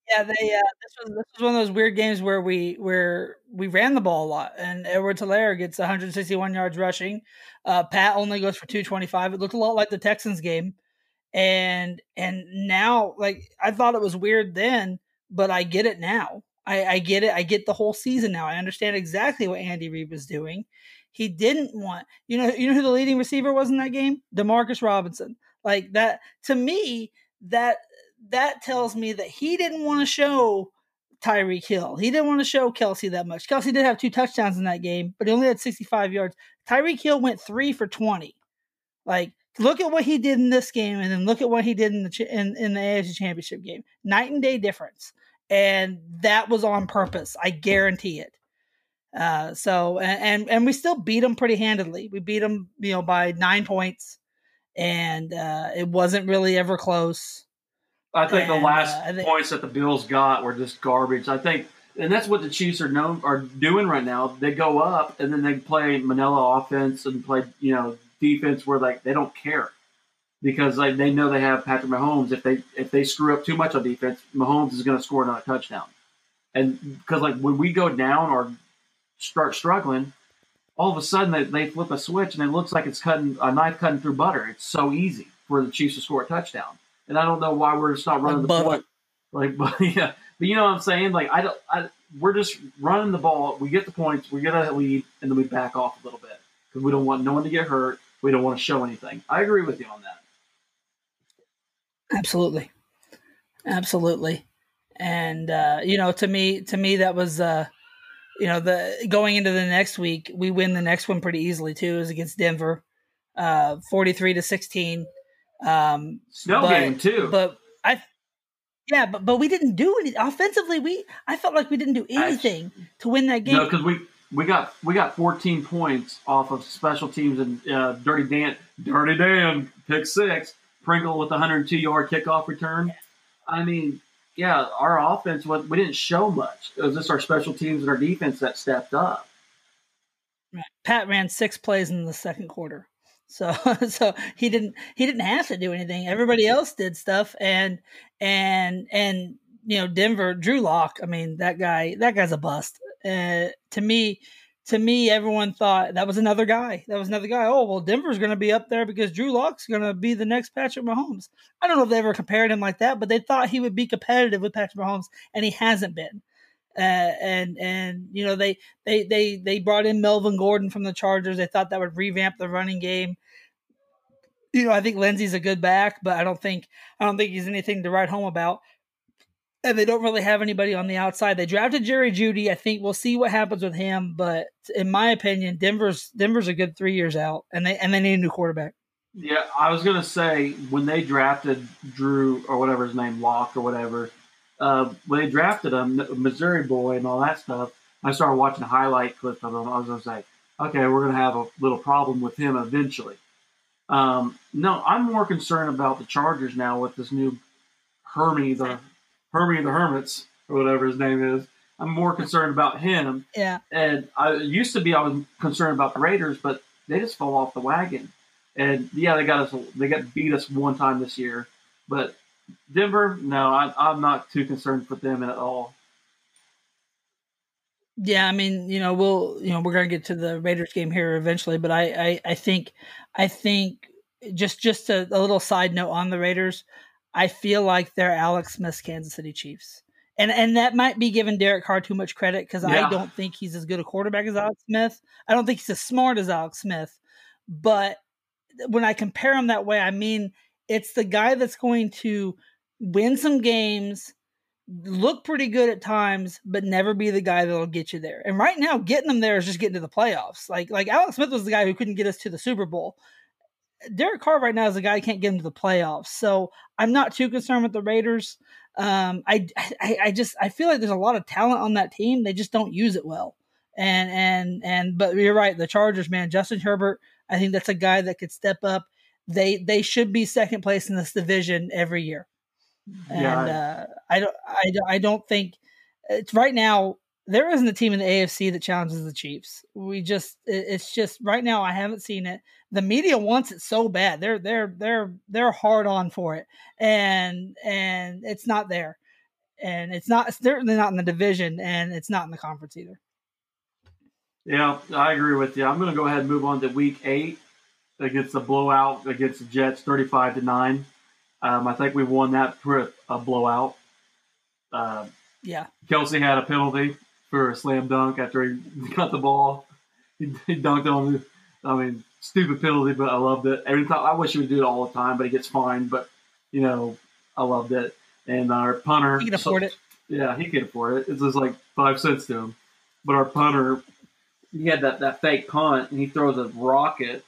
Yeah, they. Uh, this was this was one of those weird games where we where we ran the ball a lot, and Edward Helaire gets 161 yards rushing. Uh, Pat only goes for 225. It looked a lot like the Texans game, and and now like I thought it was weird then, but I get it now. I, I get it. I get the whole season now. I understand exactly what Andy Reid was doing. He didn't want you know you know who the leading receiver was in that game? Demarcus Robinson. Like that to me that that tells me that he didn't want to show Tyreek Hill. He didn't want to show Kelce that much. Kelce did have two touchdowns in that game, but he only had 65 yards. Tyreek Hill went three for 20. Like, look at what he did in this game, and then look at what he did in the in, in the AFC Championship game. Night and day difference, and that was on purpose. I guarantee it. Uh, so and, and and we still beat them pretty handedly. We beat them, you know, by nine points, and uh, it wasn't really ever close. I think the last uh, think- points that the Bills got were just garbage. I think, and that's what the Chiefs are known are doing right now. They go up and then they play Manila offense and play you know defense where like they don't care because like they know they have Patrick Mahomes. If they if they screw up too much on defense, Mahomes is going to score another touchdown. And because like when we go down or start struggling, all of a sudden they, they flip a switch and it looks like it's cutting a knife cutting through butter. It's so easy for the Chiefs to score a touchdown. And I don't know why we're just not running the point. Like, <laughs> but yeah, but you know what I'm saying? Like, I don't. I, we're just running the ball. We get the points. We get a lead, and then we back off a little bit because we don't want no one to get hurt. We don't want to show anything. I agree with you on that. Absolutely, absolutely, and uh, you know, to me, to me, that was, uh, you know, the going into the next week, we win the next one pretty easily too, is against Denver, uh, forty-three to sixteen. Um, Snow but- game too. but I, yeah, but but we didn't do any offensively. We I felt like we didn't do anything to win that game. no, because we we got we got 14 points off of special teams and uh, Dirty Dan, Dirty Dan, pick six, Pringle with a 102 yard kickoff return. I mean, yeah, our offense was we didn't show much. It was just our special teams and our defense that stepped up. Right. Pat ran six plays in the second quarter. So <laughs> so he didn't he didn't have to do anything. Everybody else did stuff and and and you know Denver Drew Lock. I mean that guy that guy's a bust. Uh, to me to me everyone thought that was another guy. That was another guy. Oh well Denver's going to be up there because Drew Lock's going to be the next Patrick Mahomes. I don't know if they ever compared him like that, but they thought he would be competitive with Patrick Mahomes and he hasn't been. And and you know they they they they brought in Melvin Gordon from the Chargers. They thought that would revamp the running game. You know, I think Lindsay's a good back, but I don't think I don't think he's anything to write home about. And they don't really have anybody on the outside. They drafted Jerry Jeudy. I think we'll see what happens with him, but in my opinion, Denver's Denver's a good three years out, and they and they need a new quarterback. Yeah, I was gonna say when they drafted Drew or whatever his name, Lock or whatever, uh, when they drafted him, Missouri boy and all that stuff, I started watching highlight clip of him. I was say, okay, we're going to have a little problem with him eventually. Um, no, I'm more concerned about the Chargers now with this new Hermie, the Hermie the Hermits, or whatever his name is. I'm more concerned about him. Yeah. And I used to be I was concerned about the Raiders, but they just fell off the wagon. And yeah, they got us. They got beat us one time this year, but Denver, no, I, I'm not too concerned with them at all. Yeah, I mean, you know, we'll, you know, we're gonna get to the Raiders game here eventually, but I, I, I think, I think, just, just a, a little side note on the Raiders, I feel like they're Alex Smith's Kansas City Chiefs, and and that might be giving Derek Carr too much credit because Yeah. I don't think he's as good a quarterback as Alex Smith. I don't think he's as smart as Alex Smith, but when I compare him that way, I mean it's the guy that's going to win some games, look pretty good at times, but never be the guy that'll get you there. And right now, getting them there is just getting to the playoffs. Like like Alex Smith was the guy who couldn't get us to the Super Bowl. Derek Carr right now is the guy who can't get him to the playoffs. So I'm not too concerned with the Raiders. Um, I, I I just I feel like there's a lot of talent on that team. They just don't use it well. And and and but you're right. The Chargers, man, Justin Herbert. I think that's a guy that could step up. They they should be second place in this division every year. And Yeah, uh, I don't I, don't- I don't think it's right now. There isn't a team in the AFC that challenges the Chiefs. We just it's just right now. I haven't seen it. The media wants it so bad. They're they're they're they're hard on for it, and and it's not there, and it's not it's certainly not in the division, and it's not in the conference either. Yeah, I agree with you. I'm going to go ahead and move on to week eight against the blowout against the Jets, 35 to nine. Um, I think we won that for a blowout. Uh, Yeah, Kelce had a penalty for a slam dunk after he <laughs> got the ball. He, he dunked on me. I mean, stupid penalty, but I loved it. Every time I wish he would do it all the time, but he gets fined. But you know, I loved it. And our punter, he can afford it. yeah, he can afford it. It's just like five cents to him. But our punter, he had that, that fake punt, and he throws a rocket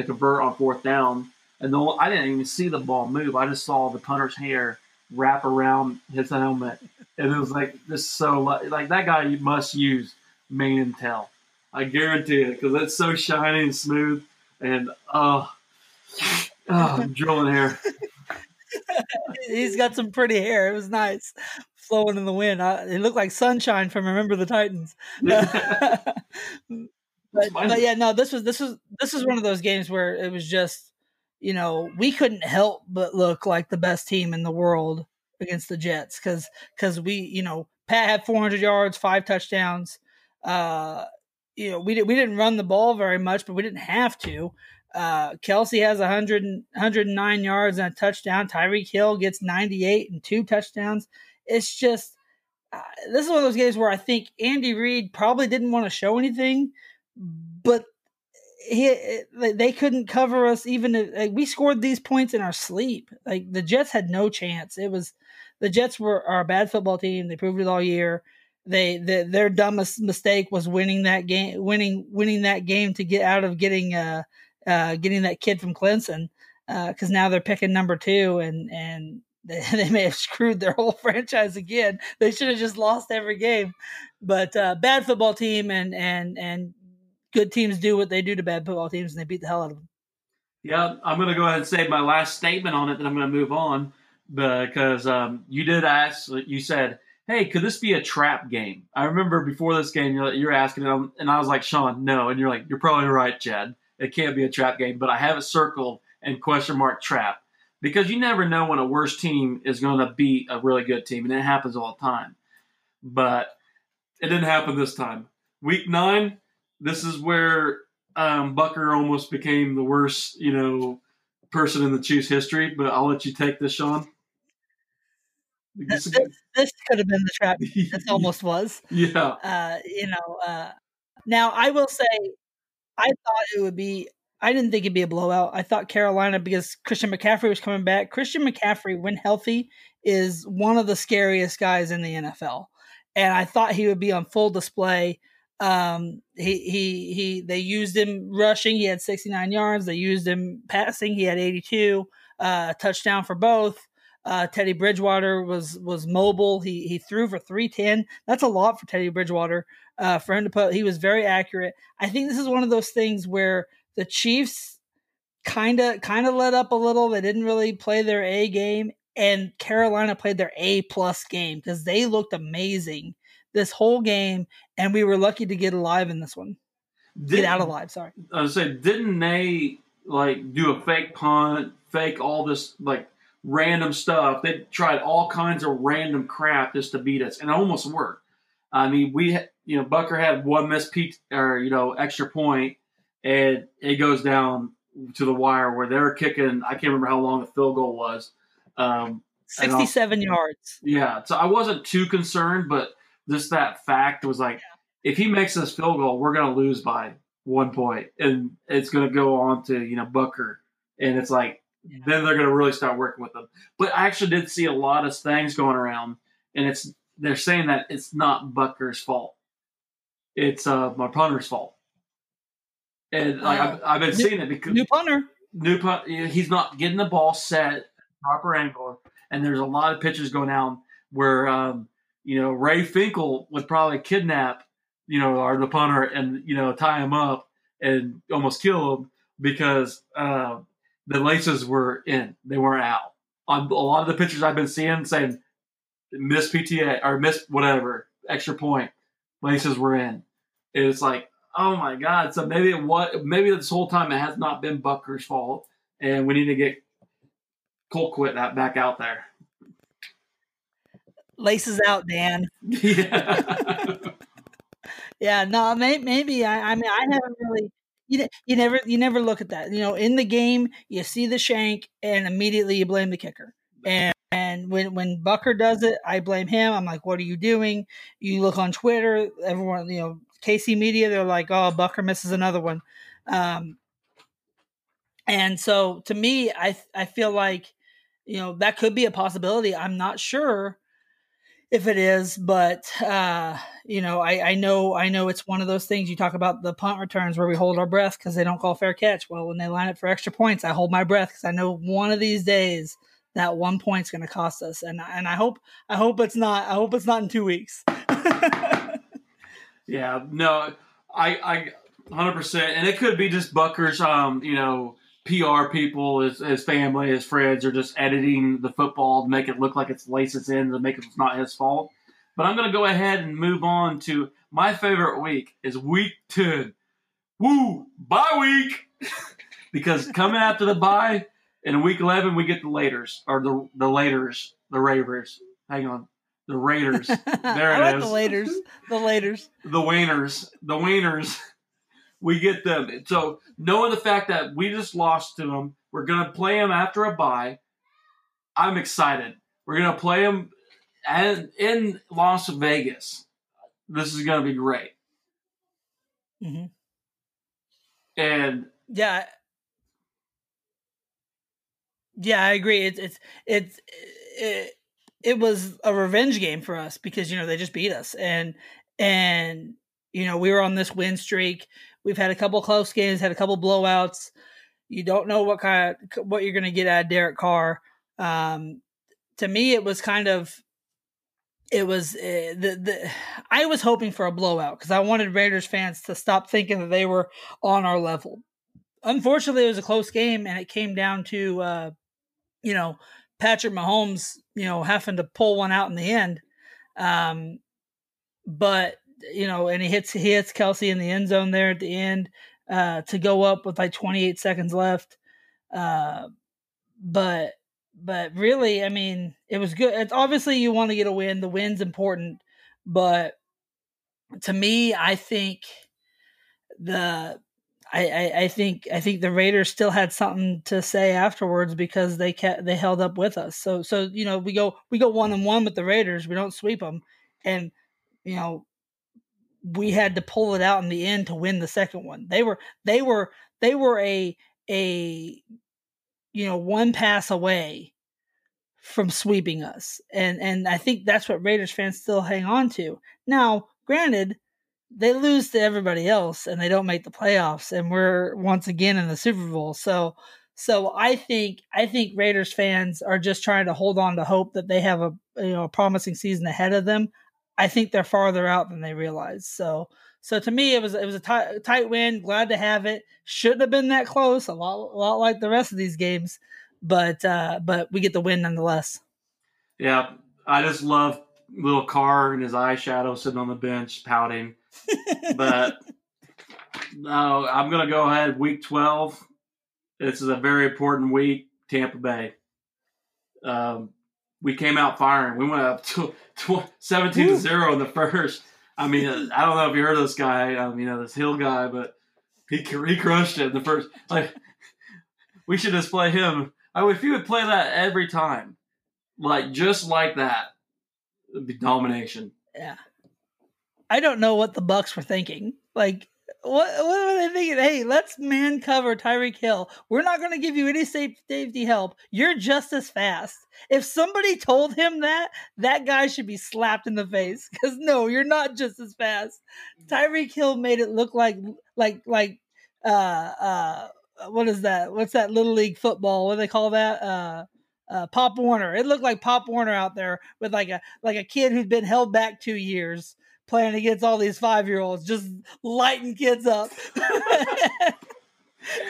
to convert on fourth down. And the, I didn't even see the ball move. I just saw the punter's hair wrap around his helmet, and it was like this so like that guy must use mane and tail. I guarantee it because it's so shiny and smooth, and oh, oh I'm drilling hair. <laughs> He's got some pretty hair. It was nice, flowing in the wind. I, it looked like sunshine from Remember the Titans. <laughs> <laughs> but, but yeah, no, this was this was this was one of those games where it was just, you know, we couldn't help but look like the best team in the world against the Jets because because we, you know, Pat had 400 yards, five touchdowns. Uh, you know, we did, we didn't run the ball very much, but we didn't have to. Uh, Kelce has 100, and- 109 yards and a touchdown. Tyreek Hill gets 98 and two touchdowns. It's just, uh, this is one of those games where I think Andy Reid probably didn't want to show anything, but he they- they couldn't cover us even if like, we scored these points in our sleep. Like the Jets had no chance. It was the Jets were a bad football team. They proved it all year. They, the, their dumbest mistake was winning that game, winning winning that game to get out of getting uh uh getting that kid from Clemson because now they're picking number two and and <laughs> they, they may have screwed their whole <laughs> franchise again. They should have just lost every game. But uh, bad football team and and and good teams do what they do to bad football teams, and they beat the hell out of them. Yeah, I'm going to go ahead and say my last statement on it, then I'm going to move on because um, you did ask. You said, "Hey, could this be a trap game?" I remember before this game, you're, you're asking, it, and I was like, "Sean, no," and you're like, "You're probably right, Chad. It can't be a trap game." But I have it circled and question mark trap because you never know when a worse team is going to beat a really good team, and it happens all the time. But it didn't happen this time. Week nine, this is where um, Butker almost became the worst, you know, person in the Chiefs history. But I'll let you take this, Sean. This, this, this could have been the trap. This <laughs> almost was. yeah. Uh, you know. Uh, now I will say, I thought it would be. I didn't think it'd be a blowout. I thought Carolina because Christian McCaffrey was coming back. Christian McCaffrey, when healthy, is one of the scariest guys in the NFL, and I thought he would be on full display. Um, he he he. They used him rushing. He had 69 yards. They used him passing. He had 82. Uh, touchdown for both. Uh, Teddy Bridgewater was was mobile. He he threw for 310. That's a lot for Teddy Bridgewater. Uh, for him to put, he was very accurate. I think this is one of those things where the Chiefs kind of kind of let up a little. They didn't really play their A game, and Carolina played their A plus game because they looked amazing this whole game, and we were lucky to get alive in this one. Did, get out alive. Sorry. I was saying, didn't they like do a fake punt, fake all this like random stuff? They tried all kinds of random crap just to beat us, and it almost worked. I mean, we you know Butker had one missed P or you know extra point, and it goes down to the wire where they're kicking. I can't remember how long the field goal was. Um, 67 yards. Yeah, so I wasn't too concerned, but just that fact was like, if he makes this field goal, we're going to lose by one point, and it's going to go on to you know Butker, and it's like yeah. then they're going to really start working with them. But I actually did see a lot of things going around, and it's they're saying that it's not Butker's fault, it's uh my punter's fault, and like uh, I've, I've, been new, seeing it because new punter, new punt, he's not getting the ball set proper angle, and there's a lot of pitches going down where. Um, you know, Ray Finkle would probably kidnap, you know, our the punter and you know tie him up and almost kill him because uh, the laces were in, they weren't out. On a lot of the pictures I've been seeing, saying miss PTA or miss whatever extra point, laces were in. It's like, oh my god! So maybe it what maybe this whole time it has not been Butker's fault, and we need to get Colquitt back out there laces out, Dan. <laughs> <laughs> Yeah. yeah, no, may, maybe I, I mean I haven't really. You, you never you never look at that. You know, in the game, you see the shank, and immediately you blame the kicker. And and when when Butker does it, I blame him. I'm like, what are you doing? You look on Twitter, everyone, you know, KC Media, they're like, oh, Butker misses another one. Um, and so to me, I I feel like, you know, that could be a possibility. I'm not sure if it is, but uh, you know, I, I know I know it's one of those things you talk about the punt returns where we hold our breath because they don't call fair catch. Well, when they line up for extra points, I hold my breath because I know one of these days that one point's going to cost us, and and I hope I hope it's not I hope it's not in two weeks. <laughs> yeah, no, I I hundred percent, and it could be just Butkers, um you know PR people, his, his family, his friends are just editing the football to make it look like it's laces in to make it not his fault. But I'm going to go ahead and move on to my favorite week is week 10. Woo! Bye week! <laughs> because coming after the bye, in week 11, we get the Laters, or the, the Laters, the Ravers. Hang on. The Raiders. <laughs> There it like is. The Laters. The Laters. the Wainers. The Wainers we get them. So knowing the fact that we just lost to them, we're gonna play them after a bye. I'm excited. We're gonna play them and in Las Vegas. This is gonna be great. Mm-hmm. And yeah, yeah, I agree. It's it's it's it, it was a revenge game for us because you know they just beat us and and you know we were on this win streak We've had a couple close games, had a couple blowouts. You don't know what kind of what you're going to get out of Derek Carr. Um, to me, it was kind of it was uh, the the I was hoping for a blowout because I wanted Raiders fans to stop thinking that they were on our level. Unfortunately, it was a close game, and it came down to uh, you know Patrick Mahomes, you know, having to pull one out in the end. Um, but you know, and he hits he hits Kelce in the end zone there at the end uh, to go up with like 28 seconds left. Uh, but but really, I mean, it was good. It's obviously you want to get a win. The win's important, but to me, I think the I, I, I think I think the Raiders still had something to say afterwards because they kept they held up with us. So so you know we go we go one and one with the Raiders. We don't sweep them, and you know we had to pull it out in the end to win the second one. They were they were they were a a you know one pass away from sweeping us. And and I think that's what Raiders fans still hang on to. Now, granted, they lose to everybody else and they don't make the playoffs and we're once again in the Super Bowl. So so I think I think Raiders fans are just trying to hold on to hope that they have a you know a promising season ahead of them. I think they're farther out than they realize. So so to me, it was it was a tight, tight win. Glad to have it. Shouldn't have been that close. A lot a lot like the rest of these games, but uh, but we get the win nonetheless. Yeah, I just love little Carr and his eyeshadow sitting on the bench pouting. but <laughs> no, I'm gonna go ahead. Week 12. This is a very important week. Tampa Bay. Um, we came out firing. We went up <laughs> to, to 17 to zero in the first. I mean, I don't know if you heard of this guy. Um, you know, this Hill guy, but he he crushed it in the first. Like, we should just play him. I mean, if you would play that every time, like just like that, it'd be domination. Yeah. I don't know what the Bucks were thinking. Like, what what were they thinking? Hey, let's man cover Tyreek Hill. We're not going to give you any safety help. You're just as fast. If somebody told him that, that guy should be slapped in the face. Because no, you're not just as fast. Tyreek Hill made it look like like like uh uh what is that? What's that little league football? What do they call that? Uh uh, Pop Warner. It looked like Pop Warner out there with like a like a kid who'd been held back two years playing against all these five year olds, just lighting kids up.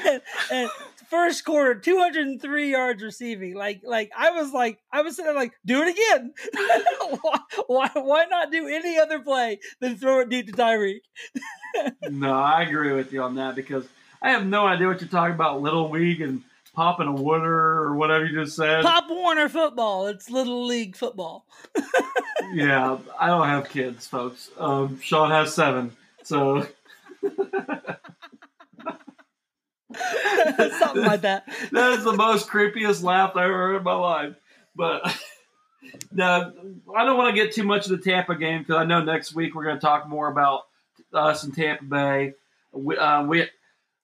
and, <laughs> and, first quarter, 203 yards receiving. Like, like I was like, I was sitting like, do it again. <laughs> why, why, why not do any other play than throw it deep to Tyreek? <laughs> no, I agree with you on that because I have no idea what you're talking about, Little League and popping a Warner or whatever you just said. Pop Warner football. It's little league football. <laughs> yeah, I don't have kids, folks. Um, Sean has seven, so <laughs> something like that. <laughs> that is the most creepiest laugh I ever heard in my life. But now, I don't want to get too much of the Tampa game because I know next week we're going to talk more about us in Tampa Bay. We, uh, we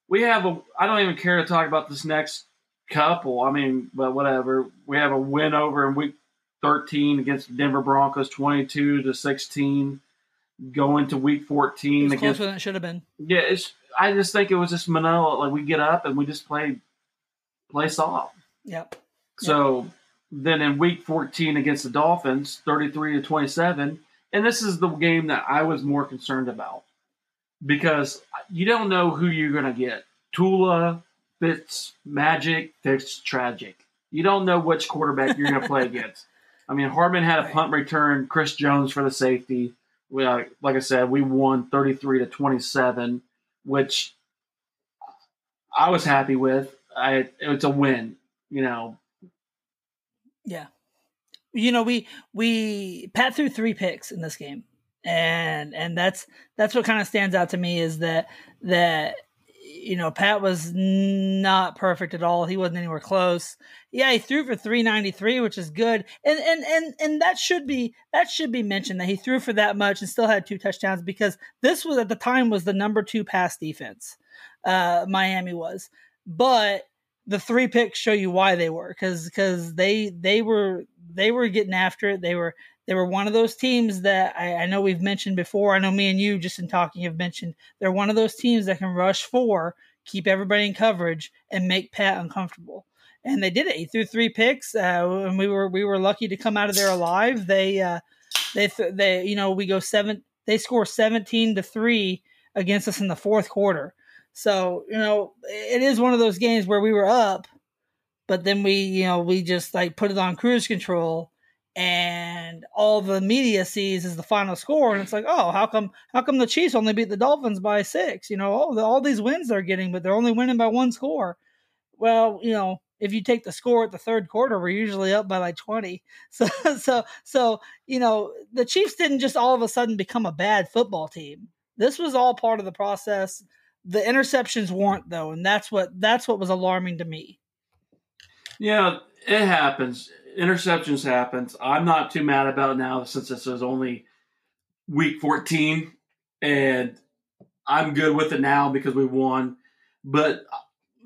we have a. I don't even care to talk about this next couple. I mean, but whatever. We have a win over in week 13 against Denver Broncos, 22 to 16. Going to week 14 It's against. closer it should have been. Yeah, it's. I just think it was just Manila. Like we get up and we just play, play soft. Yep. So then in week 14 against the Dolphins, 33 to 27, and this is the game that I was more concerned about because you don't know who you're going to get. Tua, Fitz, Magic, Fitz, Tragic. You don't know which quarterback you're going to play against. I mean, Hardman had a punt return, Chris Jones for the safety. We, uh, like I said, we won 33 to 27, which I was happy with. I, it's a win, you know, Yeah. You know, we we Pat threw three picks in this game. And and that's that's what kind of stands out to me is that that you know, Pat was not perfect at all. He wasn't anywhere close. Yeah, he threw for 393, which is good. And and and and that should be that should be mentioned that he threw for that much and still had two touchdowns because this was at the time was the number 2 pass defense. Uh Miami was. But the three picks show you why they were because because they they were they were getting after it. They were they were one of those teams that I, I know we've mentioned before. I know me and you just in talking have mentioned they're one of those teams that can rush four, keep everybody in coverage, and make Pat uncomfortable. and they did it. He threw three picks, uh, and we were we were lucky to come out of there alive. They uh, they th- they you know we go seven. They score seventeen to three against us in the fourth quarter. So you know it is one of those games where we were up, but then we you know we just like put it on cruise control and all the media sees is the final score and it's like oh how come how come the chiefs only beat the dolphins by six? You know all, the, all these wins they're getting but they're only winning by one score. Well you know if you take the score at the third quarter we're usually up by like 20 <laughs> so so so you know the chiefs didn't just all of a sudden become a bad football team. This was all part of the process. The interceptions weren't though and that's what that's what was alarming to me. Yeah, it happens. Interceptions happens. I'm not too mad about it now since this is only week 14, and I'm good with it now because we won. But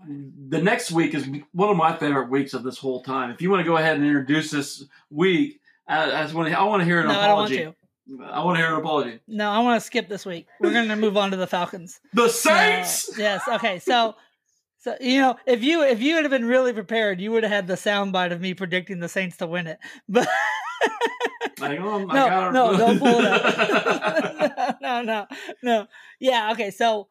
the next week is one of my favorite weeks of this whole time. If you want to go ahead and introduce this week, I, I just want to. I want to hear an no i don't want apology. I want to hear an apology. no i want to skip this week we're going to move on to the falcons The Uh, Saints. yes. Okay. So, so you know, if you if you would have been really prepared, you would have had the soundbite of me predicting the Saints to win it. But on, I no, got no, don't pull it up. <laughs> <laughs> no, no, no. Yeah. Okay. So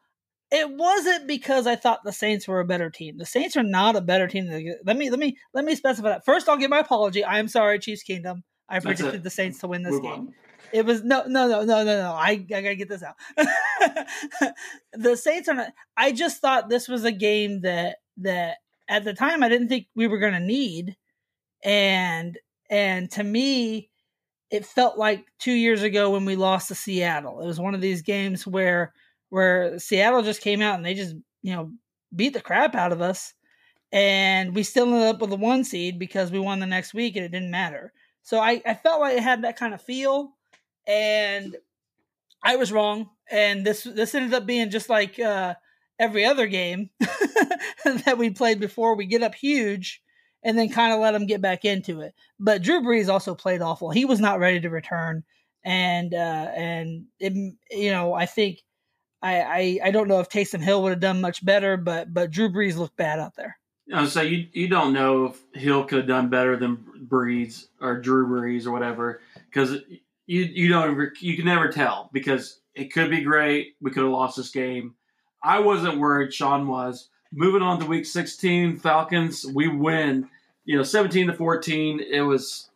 it wasn't because I thought the Saints were a better team. The Saints are not a better team. than- Let me let me let me specify that. First, I'll give my apology. I am sorry, Chiefs Kingdom. I predicted the Saints to win this Move game. on. It was no, no, no, no, no, no. I, I gotta get this out. <laughs> the Saints are not. I just thought this was a game that that at the time I didn't think we were gonna need, and and to me, it felt like two years ago when we lost to Seattle. It was one of these games where where Seattle just came out and they just you know beat the crap out of us, and we still ended up with a one seed because we won the next week and it didn't matter. So I, I felt like it had that kind of feel, and I was wrong. And this this ended up being just like uh, every other game <laughs> that we played before. We get up huge, and then kind of let them get back into it. But Drew Brees also played awful. He was not ready to return, and uh, and it, you know I think I, I I don't know if Taysom Hill would have done much better, but but Drew Brees looked bad out there. Uh, so you you don't know if Hill could have done better than Brees or Drew Brees or whatever because you you don't you can never tell because it could be great. We could have lost this game. I wasn't worried. Sean was. Moving on to week 16, Falcons. We win. You know, 17 to 14. It was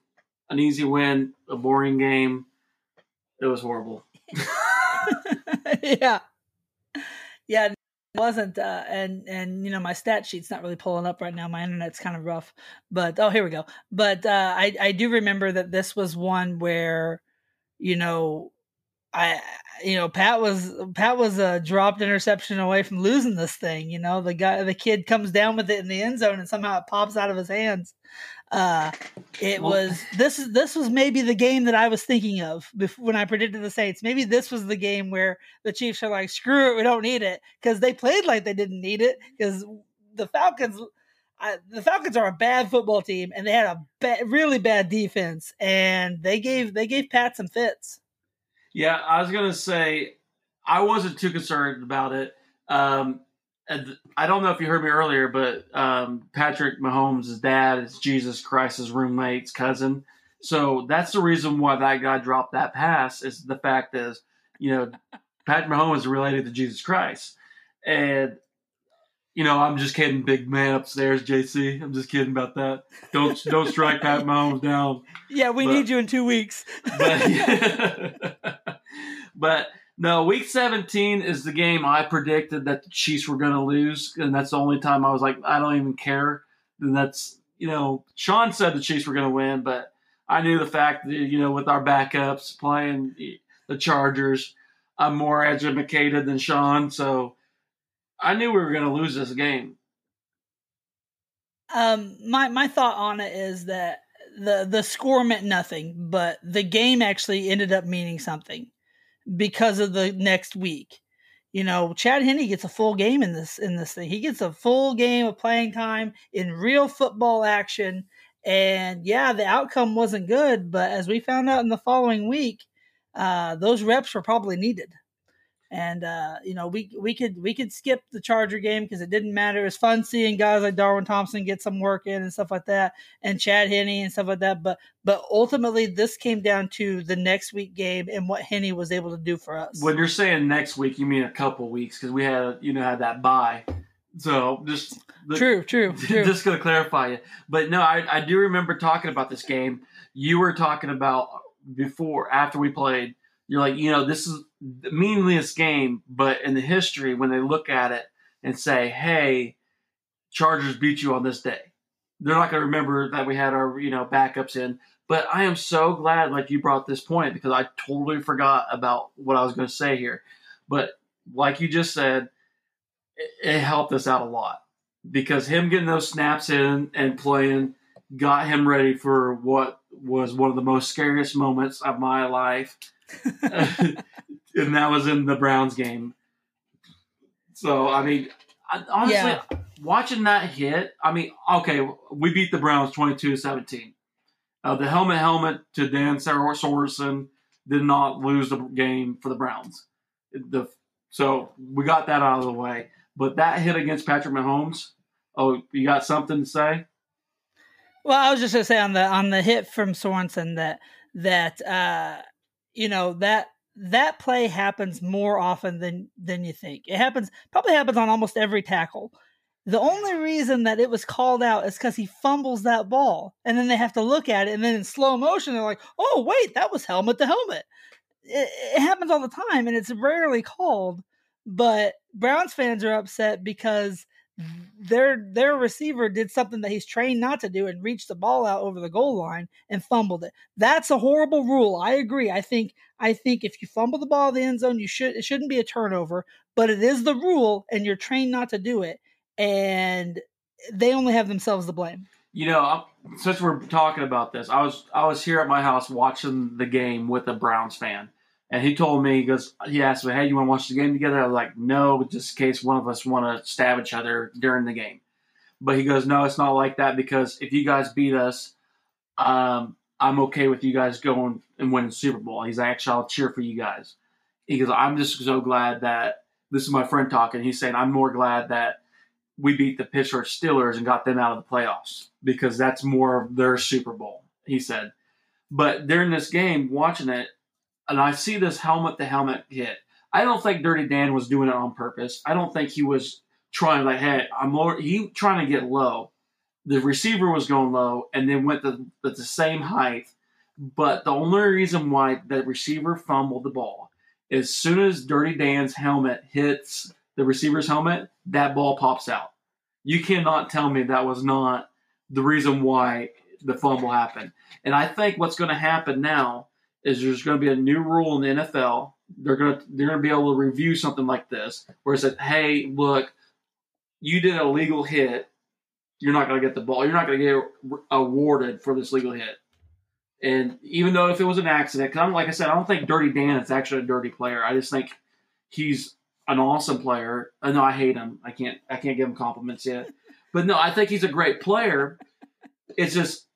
an easy win. A boring game. It was horrible. <laughs> yeah, yeah, it wasn't. Uh, and and you know my stat sheet's not really pulling up right now. My internet's kind of rough. But oh, here we go. But uh, I I do remember that this was one where, you know, I you know Pat was Pat was a dropped interception away from losing this thing. You know the guy the kid comes down with it in the end zone and somehow it pops out of his hands. Uh, it Well- was this is this was maybe the game that I was thinking of before, when I predicted the Saints. Maybe this was the game where the Chiefs are like, "Screw it, we don't need it," because they played like they didn't need it. Because the Falcons, I, the Falcons are a bad football team, and they had a ba- really bad defense, and they gave they gave Pat some fits. Yeah, I was gonna say I wasn't too concerned about it. Um, I don't know if you heard me earlier, but um, Patrick Mahomes' dad is Jesus Christ's roommate's cousin, so that's the reason why that guy dropped that pass. Is the fact is, you know, Patrick Mahomes is related to Jesus Christ, and you know, I'm just kidding, big man upstairs, JC. I'm just kidding about that. Don't <laughs> don't strike Pat Mahomes down Yeah, we But- need you in two weeks. <laughs> but <laughs> but no, week 17 is the game I predicted that the Chiefs were going to lose, and that's the only time I was like, I don't even care. And that's you know, Sean said the Chiefs were going to win, but I knew the fact that you know, with our backups playing the Chargers, I'm more educated than Sean, so I knew we were going to lose this game. Um, my my thought on it is that the the score meant nothing, but the game actually ended up meaning something because of the next week. You know, Chad Henne gets a full game in this in this thing. He gets a full game of playing time in real football action. And yeah, the outcome wasn't good, but as we found out in the following week, uh, those reps were probably needed. And uh, you know, we we could we could skip the Charger game because it didn't matter. It was fun seeing guys like Darwin Thompson get some work in and stuff like that, and Chad Henne and stuff like that. But but ultimately, this came down to the next week game and what Henne was able to do for us. When you're saying next week, you mean a couple weeks because we had you know had that bye. So just the, true, true, <laughs> true. just gonna clarify it. But no, I, I do remember talking about this game. You were talking about before after we played. You're like, you know, this is the meaningless game, but in the history, when they look at it and say, "Hey, Chargers beat you on this day," they're not gonna remember that we had our you know backups in. But I am so glad, like you brought this point, because I totally forgot about what I was going to say here. But like you just said, it, it helped us out a lot because him getting those snaps in and playing got him ready for what was one of the most scariest moments of my life. <laughs> and that was in the Browns game. So, I mean, I, honestly, Yeah. watching that hit, I mean, okay, we beat the Browns 22 17. Uh, the helmet helmet to Dan Sor- Sorensen did not lose the game for the Browns. The so we got that out of the way. But that hit against Patrick Mahomes, oh, you got something to say? Well, I was just gonna say on the on the hit from Sorensen that that uh you know that that play happens more often than than you think. It happens probably happens on almost every tackle. The only reason that it was called out is because he fumbles that ball, and then they have to look at it, and then in slow motion they're like, "Oh, wait, that was helmet to helmet." It, it happens all the time, and it's rarely called. But Browns fans are upset because their their receiver did something that he's trained not to do and reached the ball out over the goal line and fumbled it. That's a horrible rule. I agree. I think I think if you fumble the ball in the end zone, you should it shouldn't be a turnover, but it is the rule and you're trained not to do it and they only have themselves to blame. You know, since we're talking about this, I was I was here at my house watching the game with a Browns fan, and he told me he goes he asked me, "Hey, you want to watch the game together?" I was like, "No, just in case one of us want to stab each other during the game." But he goes, "No, it's not like that because if you guys beat us, um, I'm okay with you guys going and winning the Super Bowl." He's like, "Actually, I'll cheer for you guys." He goes, "I'm just so glad that this is my friend talking. He's saying I'm more glad that." we beat the Pittsburgh Steelers and got them out of the playoffs because that's more of their Super Bowl, he said. But during this game, watching it, and I see this helmet to helmet hit. I don't think Dirty Dan was doing it on purpose. I don't think he was trying like, hey, I'm lower. He trying to get low. The receiver was going low and then went to, at the same height. But the only reason why the receiver fumbled the ball, as soon as Dirty Dan's helmet hits the receiver's helmet, that ball pops out. You cannot tell me that was not the reason why the fumble happened. And I think what's going to happen now is there's going to be a new rule in the NFL. They're going to they're going to be able to review something like this, where it says, "Hey, look, you did a legal hit. You're not going to get the ball. You're not going to get awarded for this legal hit." And even though if it was an accident, because like I said, I don't think Dirty Dan is actually a dirty player. I just think he's an awesome player. Uh, no, I hate him. I can't. I can't give him compliments yet. But no, I think he's a great player. It's just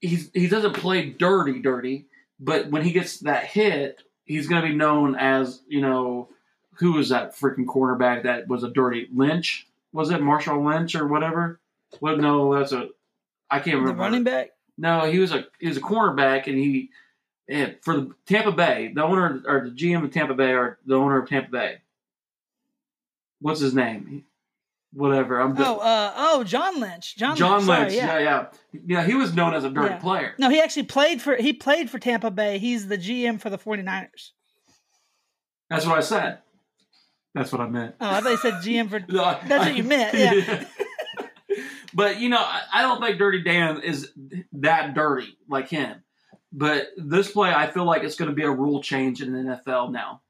he's he doesn't play dirty, dirty. But when he gets that hit, he's going to be known as you know who was that freaking cornerback that was a dirty Lynch? Was it Marshall Lynch or whatever? Well, no, that's a I can't The remember. running back? No, he was a he was a cornerback, and he and for the Tampa Bay, the owner or the GM of Tampa Bay, or the owner of Tampa Bay. What's his name? Whatever. I'm Oh, uh, oh, John Lynch. John, John Lynch. sorry, yeah. yeah, yeah, He was known as a dirty Yeah. player. No, he actually played for he played for Tampa Bay. He's the GM for the 49ers. That's what I said. That's what I meant. Oh, I thought you said GM for <laughs> No, I- That's what you meant, yeah. <laughs> but you know, I, I don't think Dirty Dan is that dirty like him. But this play, I feel like it's going to be a rule change in the NFL now.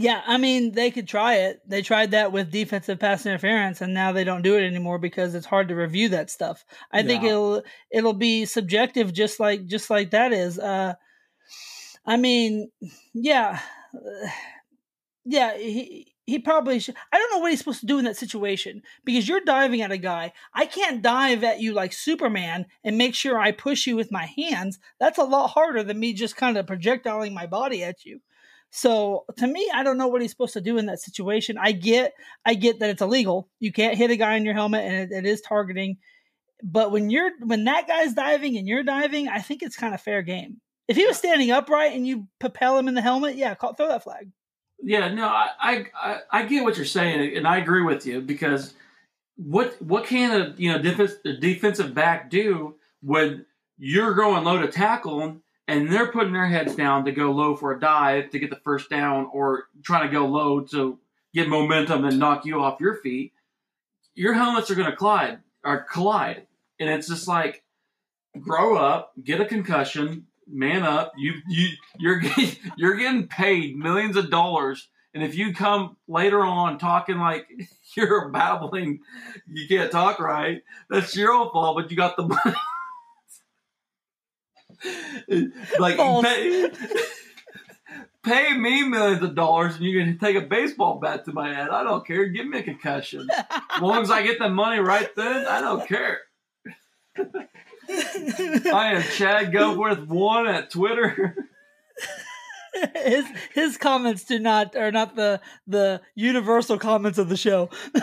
Yeah, I mean they could try it. They tried that with defensive pass interference, and now they don't do it anymore because it's hard to review that stuff. I think it'll it'll be subjective, just like just like that is. Uh, I mean, yeah, <sighs> yeah, he he probably should. I don't know what he's supposed to do in that situation because you're diving at a guy. I can't dive at you like Superman and make sure I push you with my hands. That's a lot harder than me just kind of projectiling my body at you. So to me, I don't know what he's supposed to do in that situation. I get, I get that it's illegal. You can't hit a guy in your helmet, and it, it is targeting. But when you're when that guy's diving and you're diving, I think it's kind of fair game. If he was standing upright and you propel him in the helmet, yeah, call, throw that flag. Yeah, no, I, I I get what you're saying, and I agree with you because what what can a you know defense, a defensive back do when you're going low to tackle them and they're putting their heads down to go low for a dive to get the first down or trying to go low to get momentum and knock you off your feet? Your helmets are going to collide or collide, and it's just like grow up, get a concussion, man up. You you you're getting, <laughs> you're getting paid millions of dollars, and if you come later on talking like <laughs> you're babbling, you can't talk right. That's your own fault, but you got the money. <laughs> like pay, pay me millions of dollars, and you can take a baseball bat to my head. I don't care. Give me a concussion. As long as I get the money right then, I don't care. I am Chad Goforth one at Twitter. his his comments do not are not the the universal comments of the show. <laughs>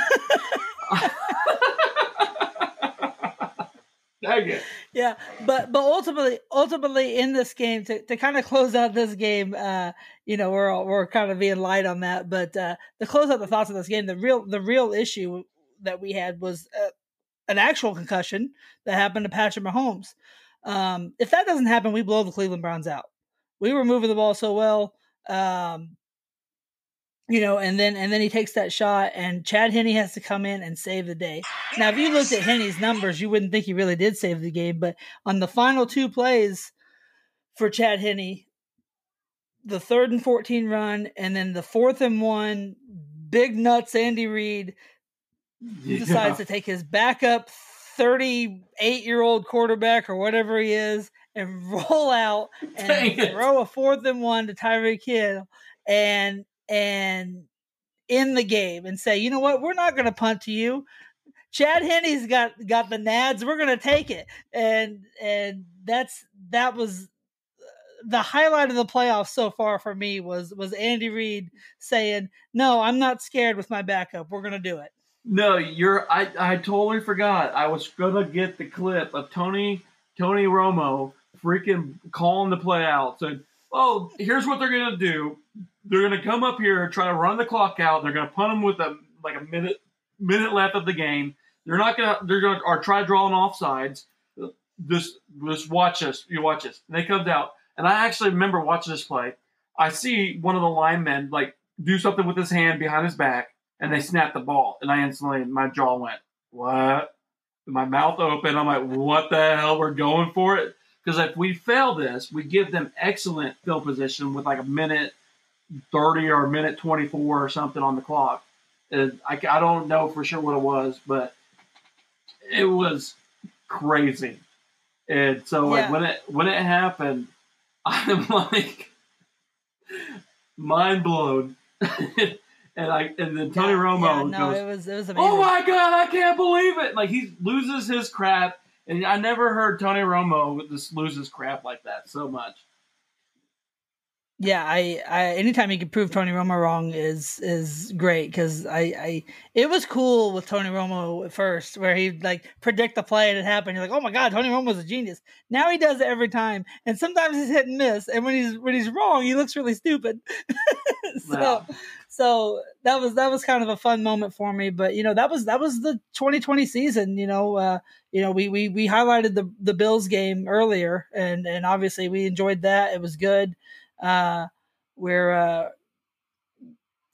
Dang it. yeah, but but ultimately ultimately in this game to, to kind of close out this game, uh, you know, we're all, we're kind of being light on that, but uh, to close out the thoughts of this game, the real the real issue that we had was uh, an actual concussion that happened to Patrick Mahomes. Um, if that doesn't happen, we blow the Cleveland Browns out. We were moving the ball so well. Um, you know, and then and then he takes that shot, and Chad Henne has to come in and save the day. Now, if you looked at Henne's numbers, you wouldn't think he really did save the game, but on the final two plays for Chad Henne, the third and fourteen run, and then the fourth and one, big nuts Andy Reid decides to take his backup 38 year old quarterback or whatever he is and <laughs> roll out Dang and it. throw a fourth and one to Tyreek Hill and and in the game and say, you know what, we're not going to punt to you. Chad Henne's got got the nads. We're going to take it, and and that's that was the highlight of the playoffs so far for me was was Andy Reid saying, "No, I'm not scared with my backup. We're going to do it." No, you're. I I totally forgot. I was gonna get the clip of Tony Tony Romo freaking calling the play out. So, oh, here's what they're gonna do. They're gonna come up here, try to run the clock out. They're gonna punt them with a like a minute minute left of the game. They're not gonna. They're gonna or try drawing offsides. Just just watch us. You watch us. And they comes out, and I actually remember watching this play. I see one of the linemen like do something with his hand behind his back, and they snap the ball, and I instantly my jaw went what? My mouth open. I'm like, what the hell? We're going for it because if we fail this, we give them excellent field position with like a minute thirty or a minute twenty four or something on the clock. And I, I don't know for sure what it was, but it was crazy. And so like when it when it happened, <laughs> I'm like mind blown. <laughs> and I and then Tony Yeah, Romo yeah, no, goes, it was it was oh amazing. "Oh my god, I can't believe it!" Like he loses his crap, and I never heard Tony Romo just lose his crap like that so much. Yeah, I, I anytime you can prove Tony Romo wrong is is great because I, I it was cool with Tony Romo at first where he'd like predict the play and it happened. You're like, oh my god, Tony Romo's a genius. Now he does it every time, and sometimes he's hit and miss. And when he's when he's wrong, he looks really stupid. <laughs> so Wow. so that was that was kind of a fun moment for me. But you know that was that was the 2020 season. You know, uh, you know we we we highlighted the the Bills game earlier, and and obviously we enjoyed that. It was good uh we're uh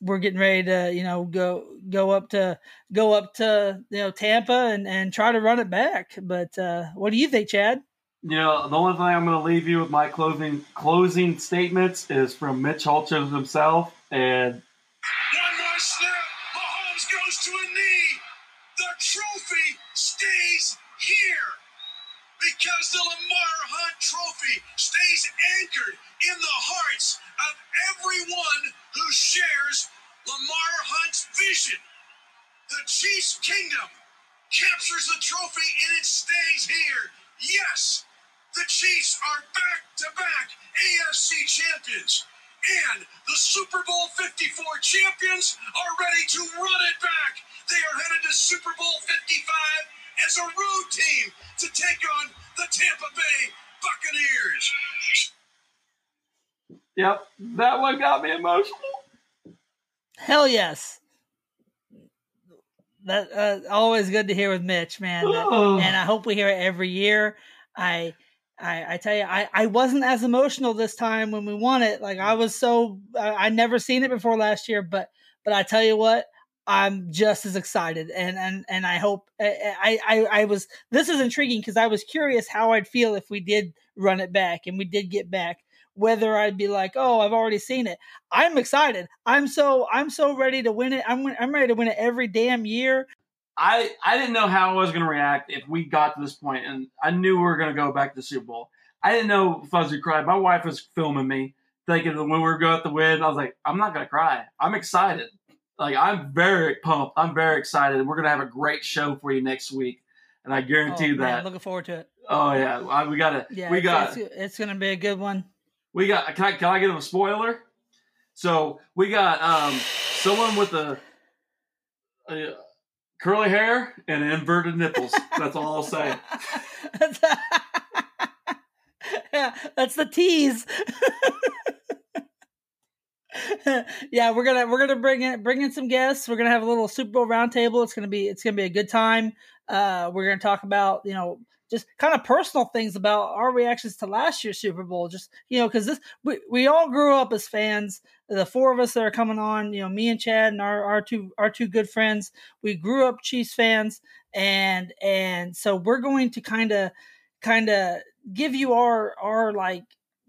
we're getting ready to you know go go up to go up to you know Tampa and and try to run it back. But uh what do you think Chad? You know, the only thing I'm going to leave you with my closing closing statements is from Mitch Holthus himself, and the Lamar Hunt Trophy stays anchored in the hearts of everyone who shares Lamar Hunt's vision. The Chiefs' kingdom captures the trophy and it stays here. Yes, the Chiefs are back to back AFC champions. And the Super Bowl 54 champions are ready to run it back. They are headed to Super Bowl 55 as a road team to take on the Tampa Bay Buccaneers. Yep, that one got me emotional. Hell yes. That uh, always good to hear with Mitch, man. Oh. <sighs> and I hope we hear it every year. I, I, I tell you, I, I wasn't as emotional this time when we won it. Like I was so, I, I never seen it before last year, but, but I tell you what, I'm just as excited, and and and I hope eh, eh, I I I was. This is intriguing because I was curious how I'd feel if we did run it back and we did get back. Whether I'd be like, oh, I've already seen it. I'm excited. I'm so I'm so ready to win it. I'm I'm ready to win it every damn year. I I didn't know how I was going to react if we got to this point, and I knew we were going to go back to the Super Bowl. I didn't know to cry. My wife was filming me, thinking that when we were going to win, I was like, I'm not going to cry. I'm excited. Like I'm very pumped. I'm very excited. We're going to have a great show for you next week, and I guarantee Oh, you man, that. looking forward to it. oh yeah, I, we got to. Yeah, we got. It's, it's gonna be a good one. We got. Can I can I give a spoiler? So we got um someone with a, a curly hair and inverted nipples. That's all I'll say. <laughs> <laughs> yeah, that's the tease. <laughs> <laughs> yeah, we're gonna we're gonna bring in bring in some guests. We're gonna have a little Super Bowl roundtable. It's gonna be it's gonna be a good time. Uh, we're gonna talk about you know just kind of personal things about our reactions to last year's Super Bowl. Just you know because this we, we all grew up as fans. The four of us that are coming on, you know, me and Chad and our our two our two good friends. We grew up Chiefs fans, and and so we're going to kind of kind of give you our our like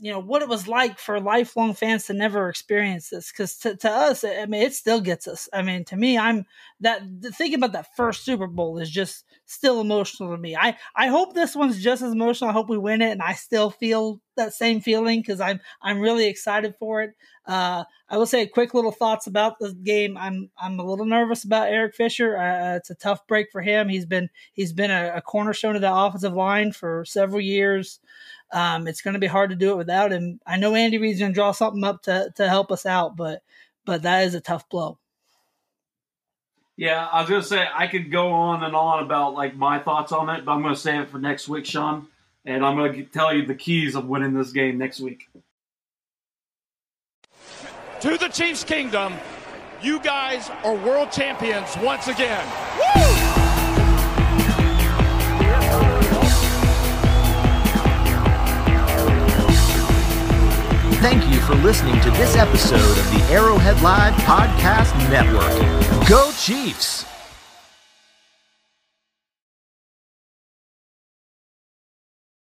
you know what it was like for lifelong fans to never experience this because to, to us i mean it still gets us. I mean to me i'm that thinking about that first super bowl is just still emotional to me. I i hope this one's just as emotional. I hope we win it and i still feel that same feeling because i'm i'm really excited for it uh i will say quick little thoughts about the game i'm i'm a little nervous about eric fisher uh, it's a tough break for him he's been he's been a, a cornerstone of the offensive line for several years um, it's going to be hard to do it without him. I know Andy Reid's going to draw something up to to help us out, but but that is a tough blow. Yeah, I was gonna say I could go on and on about like my thoughts on it, but I'm gonna save it for next week, Sean. And I'm gonna tell you the keys of winning this game next week. to the Chiefs Kingdom. You guys are world champions once again. Thank you for listening to this episode of the Arrowhead Live Podcast Network. Go Chiefs!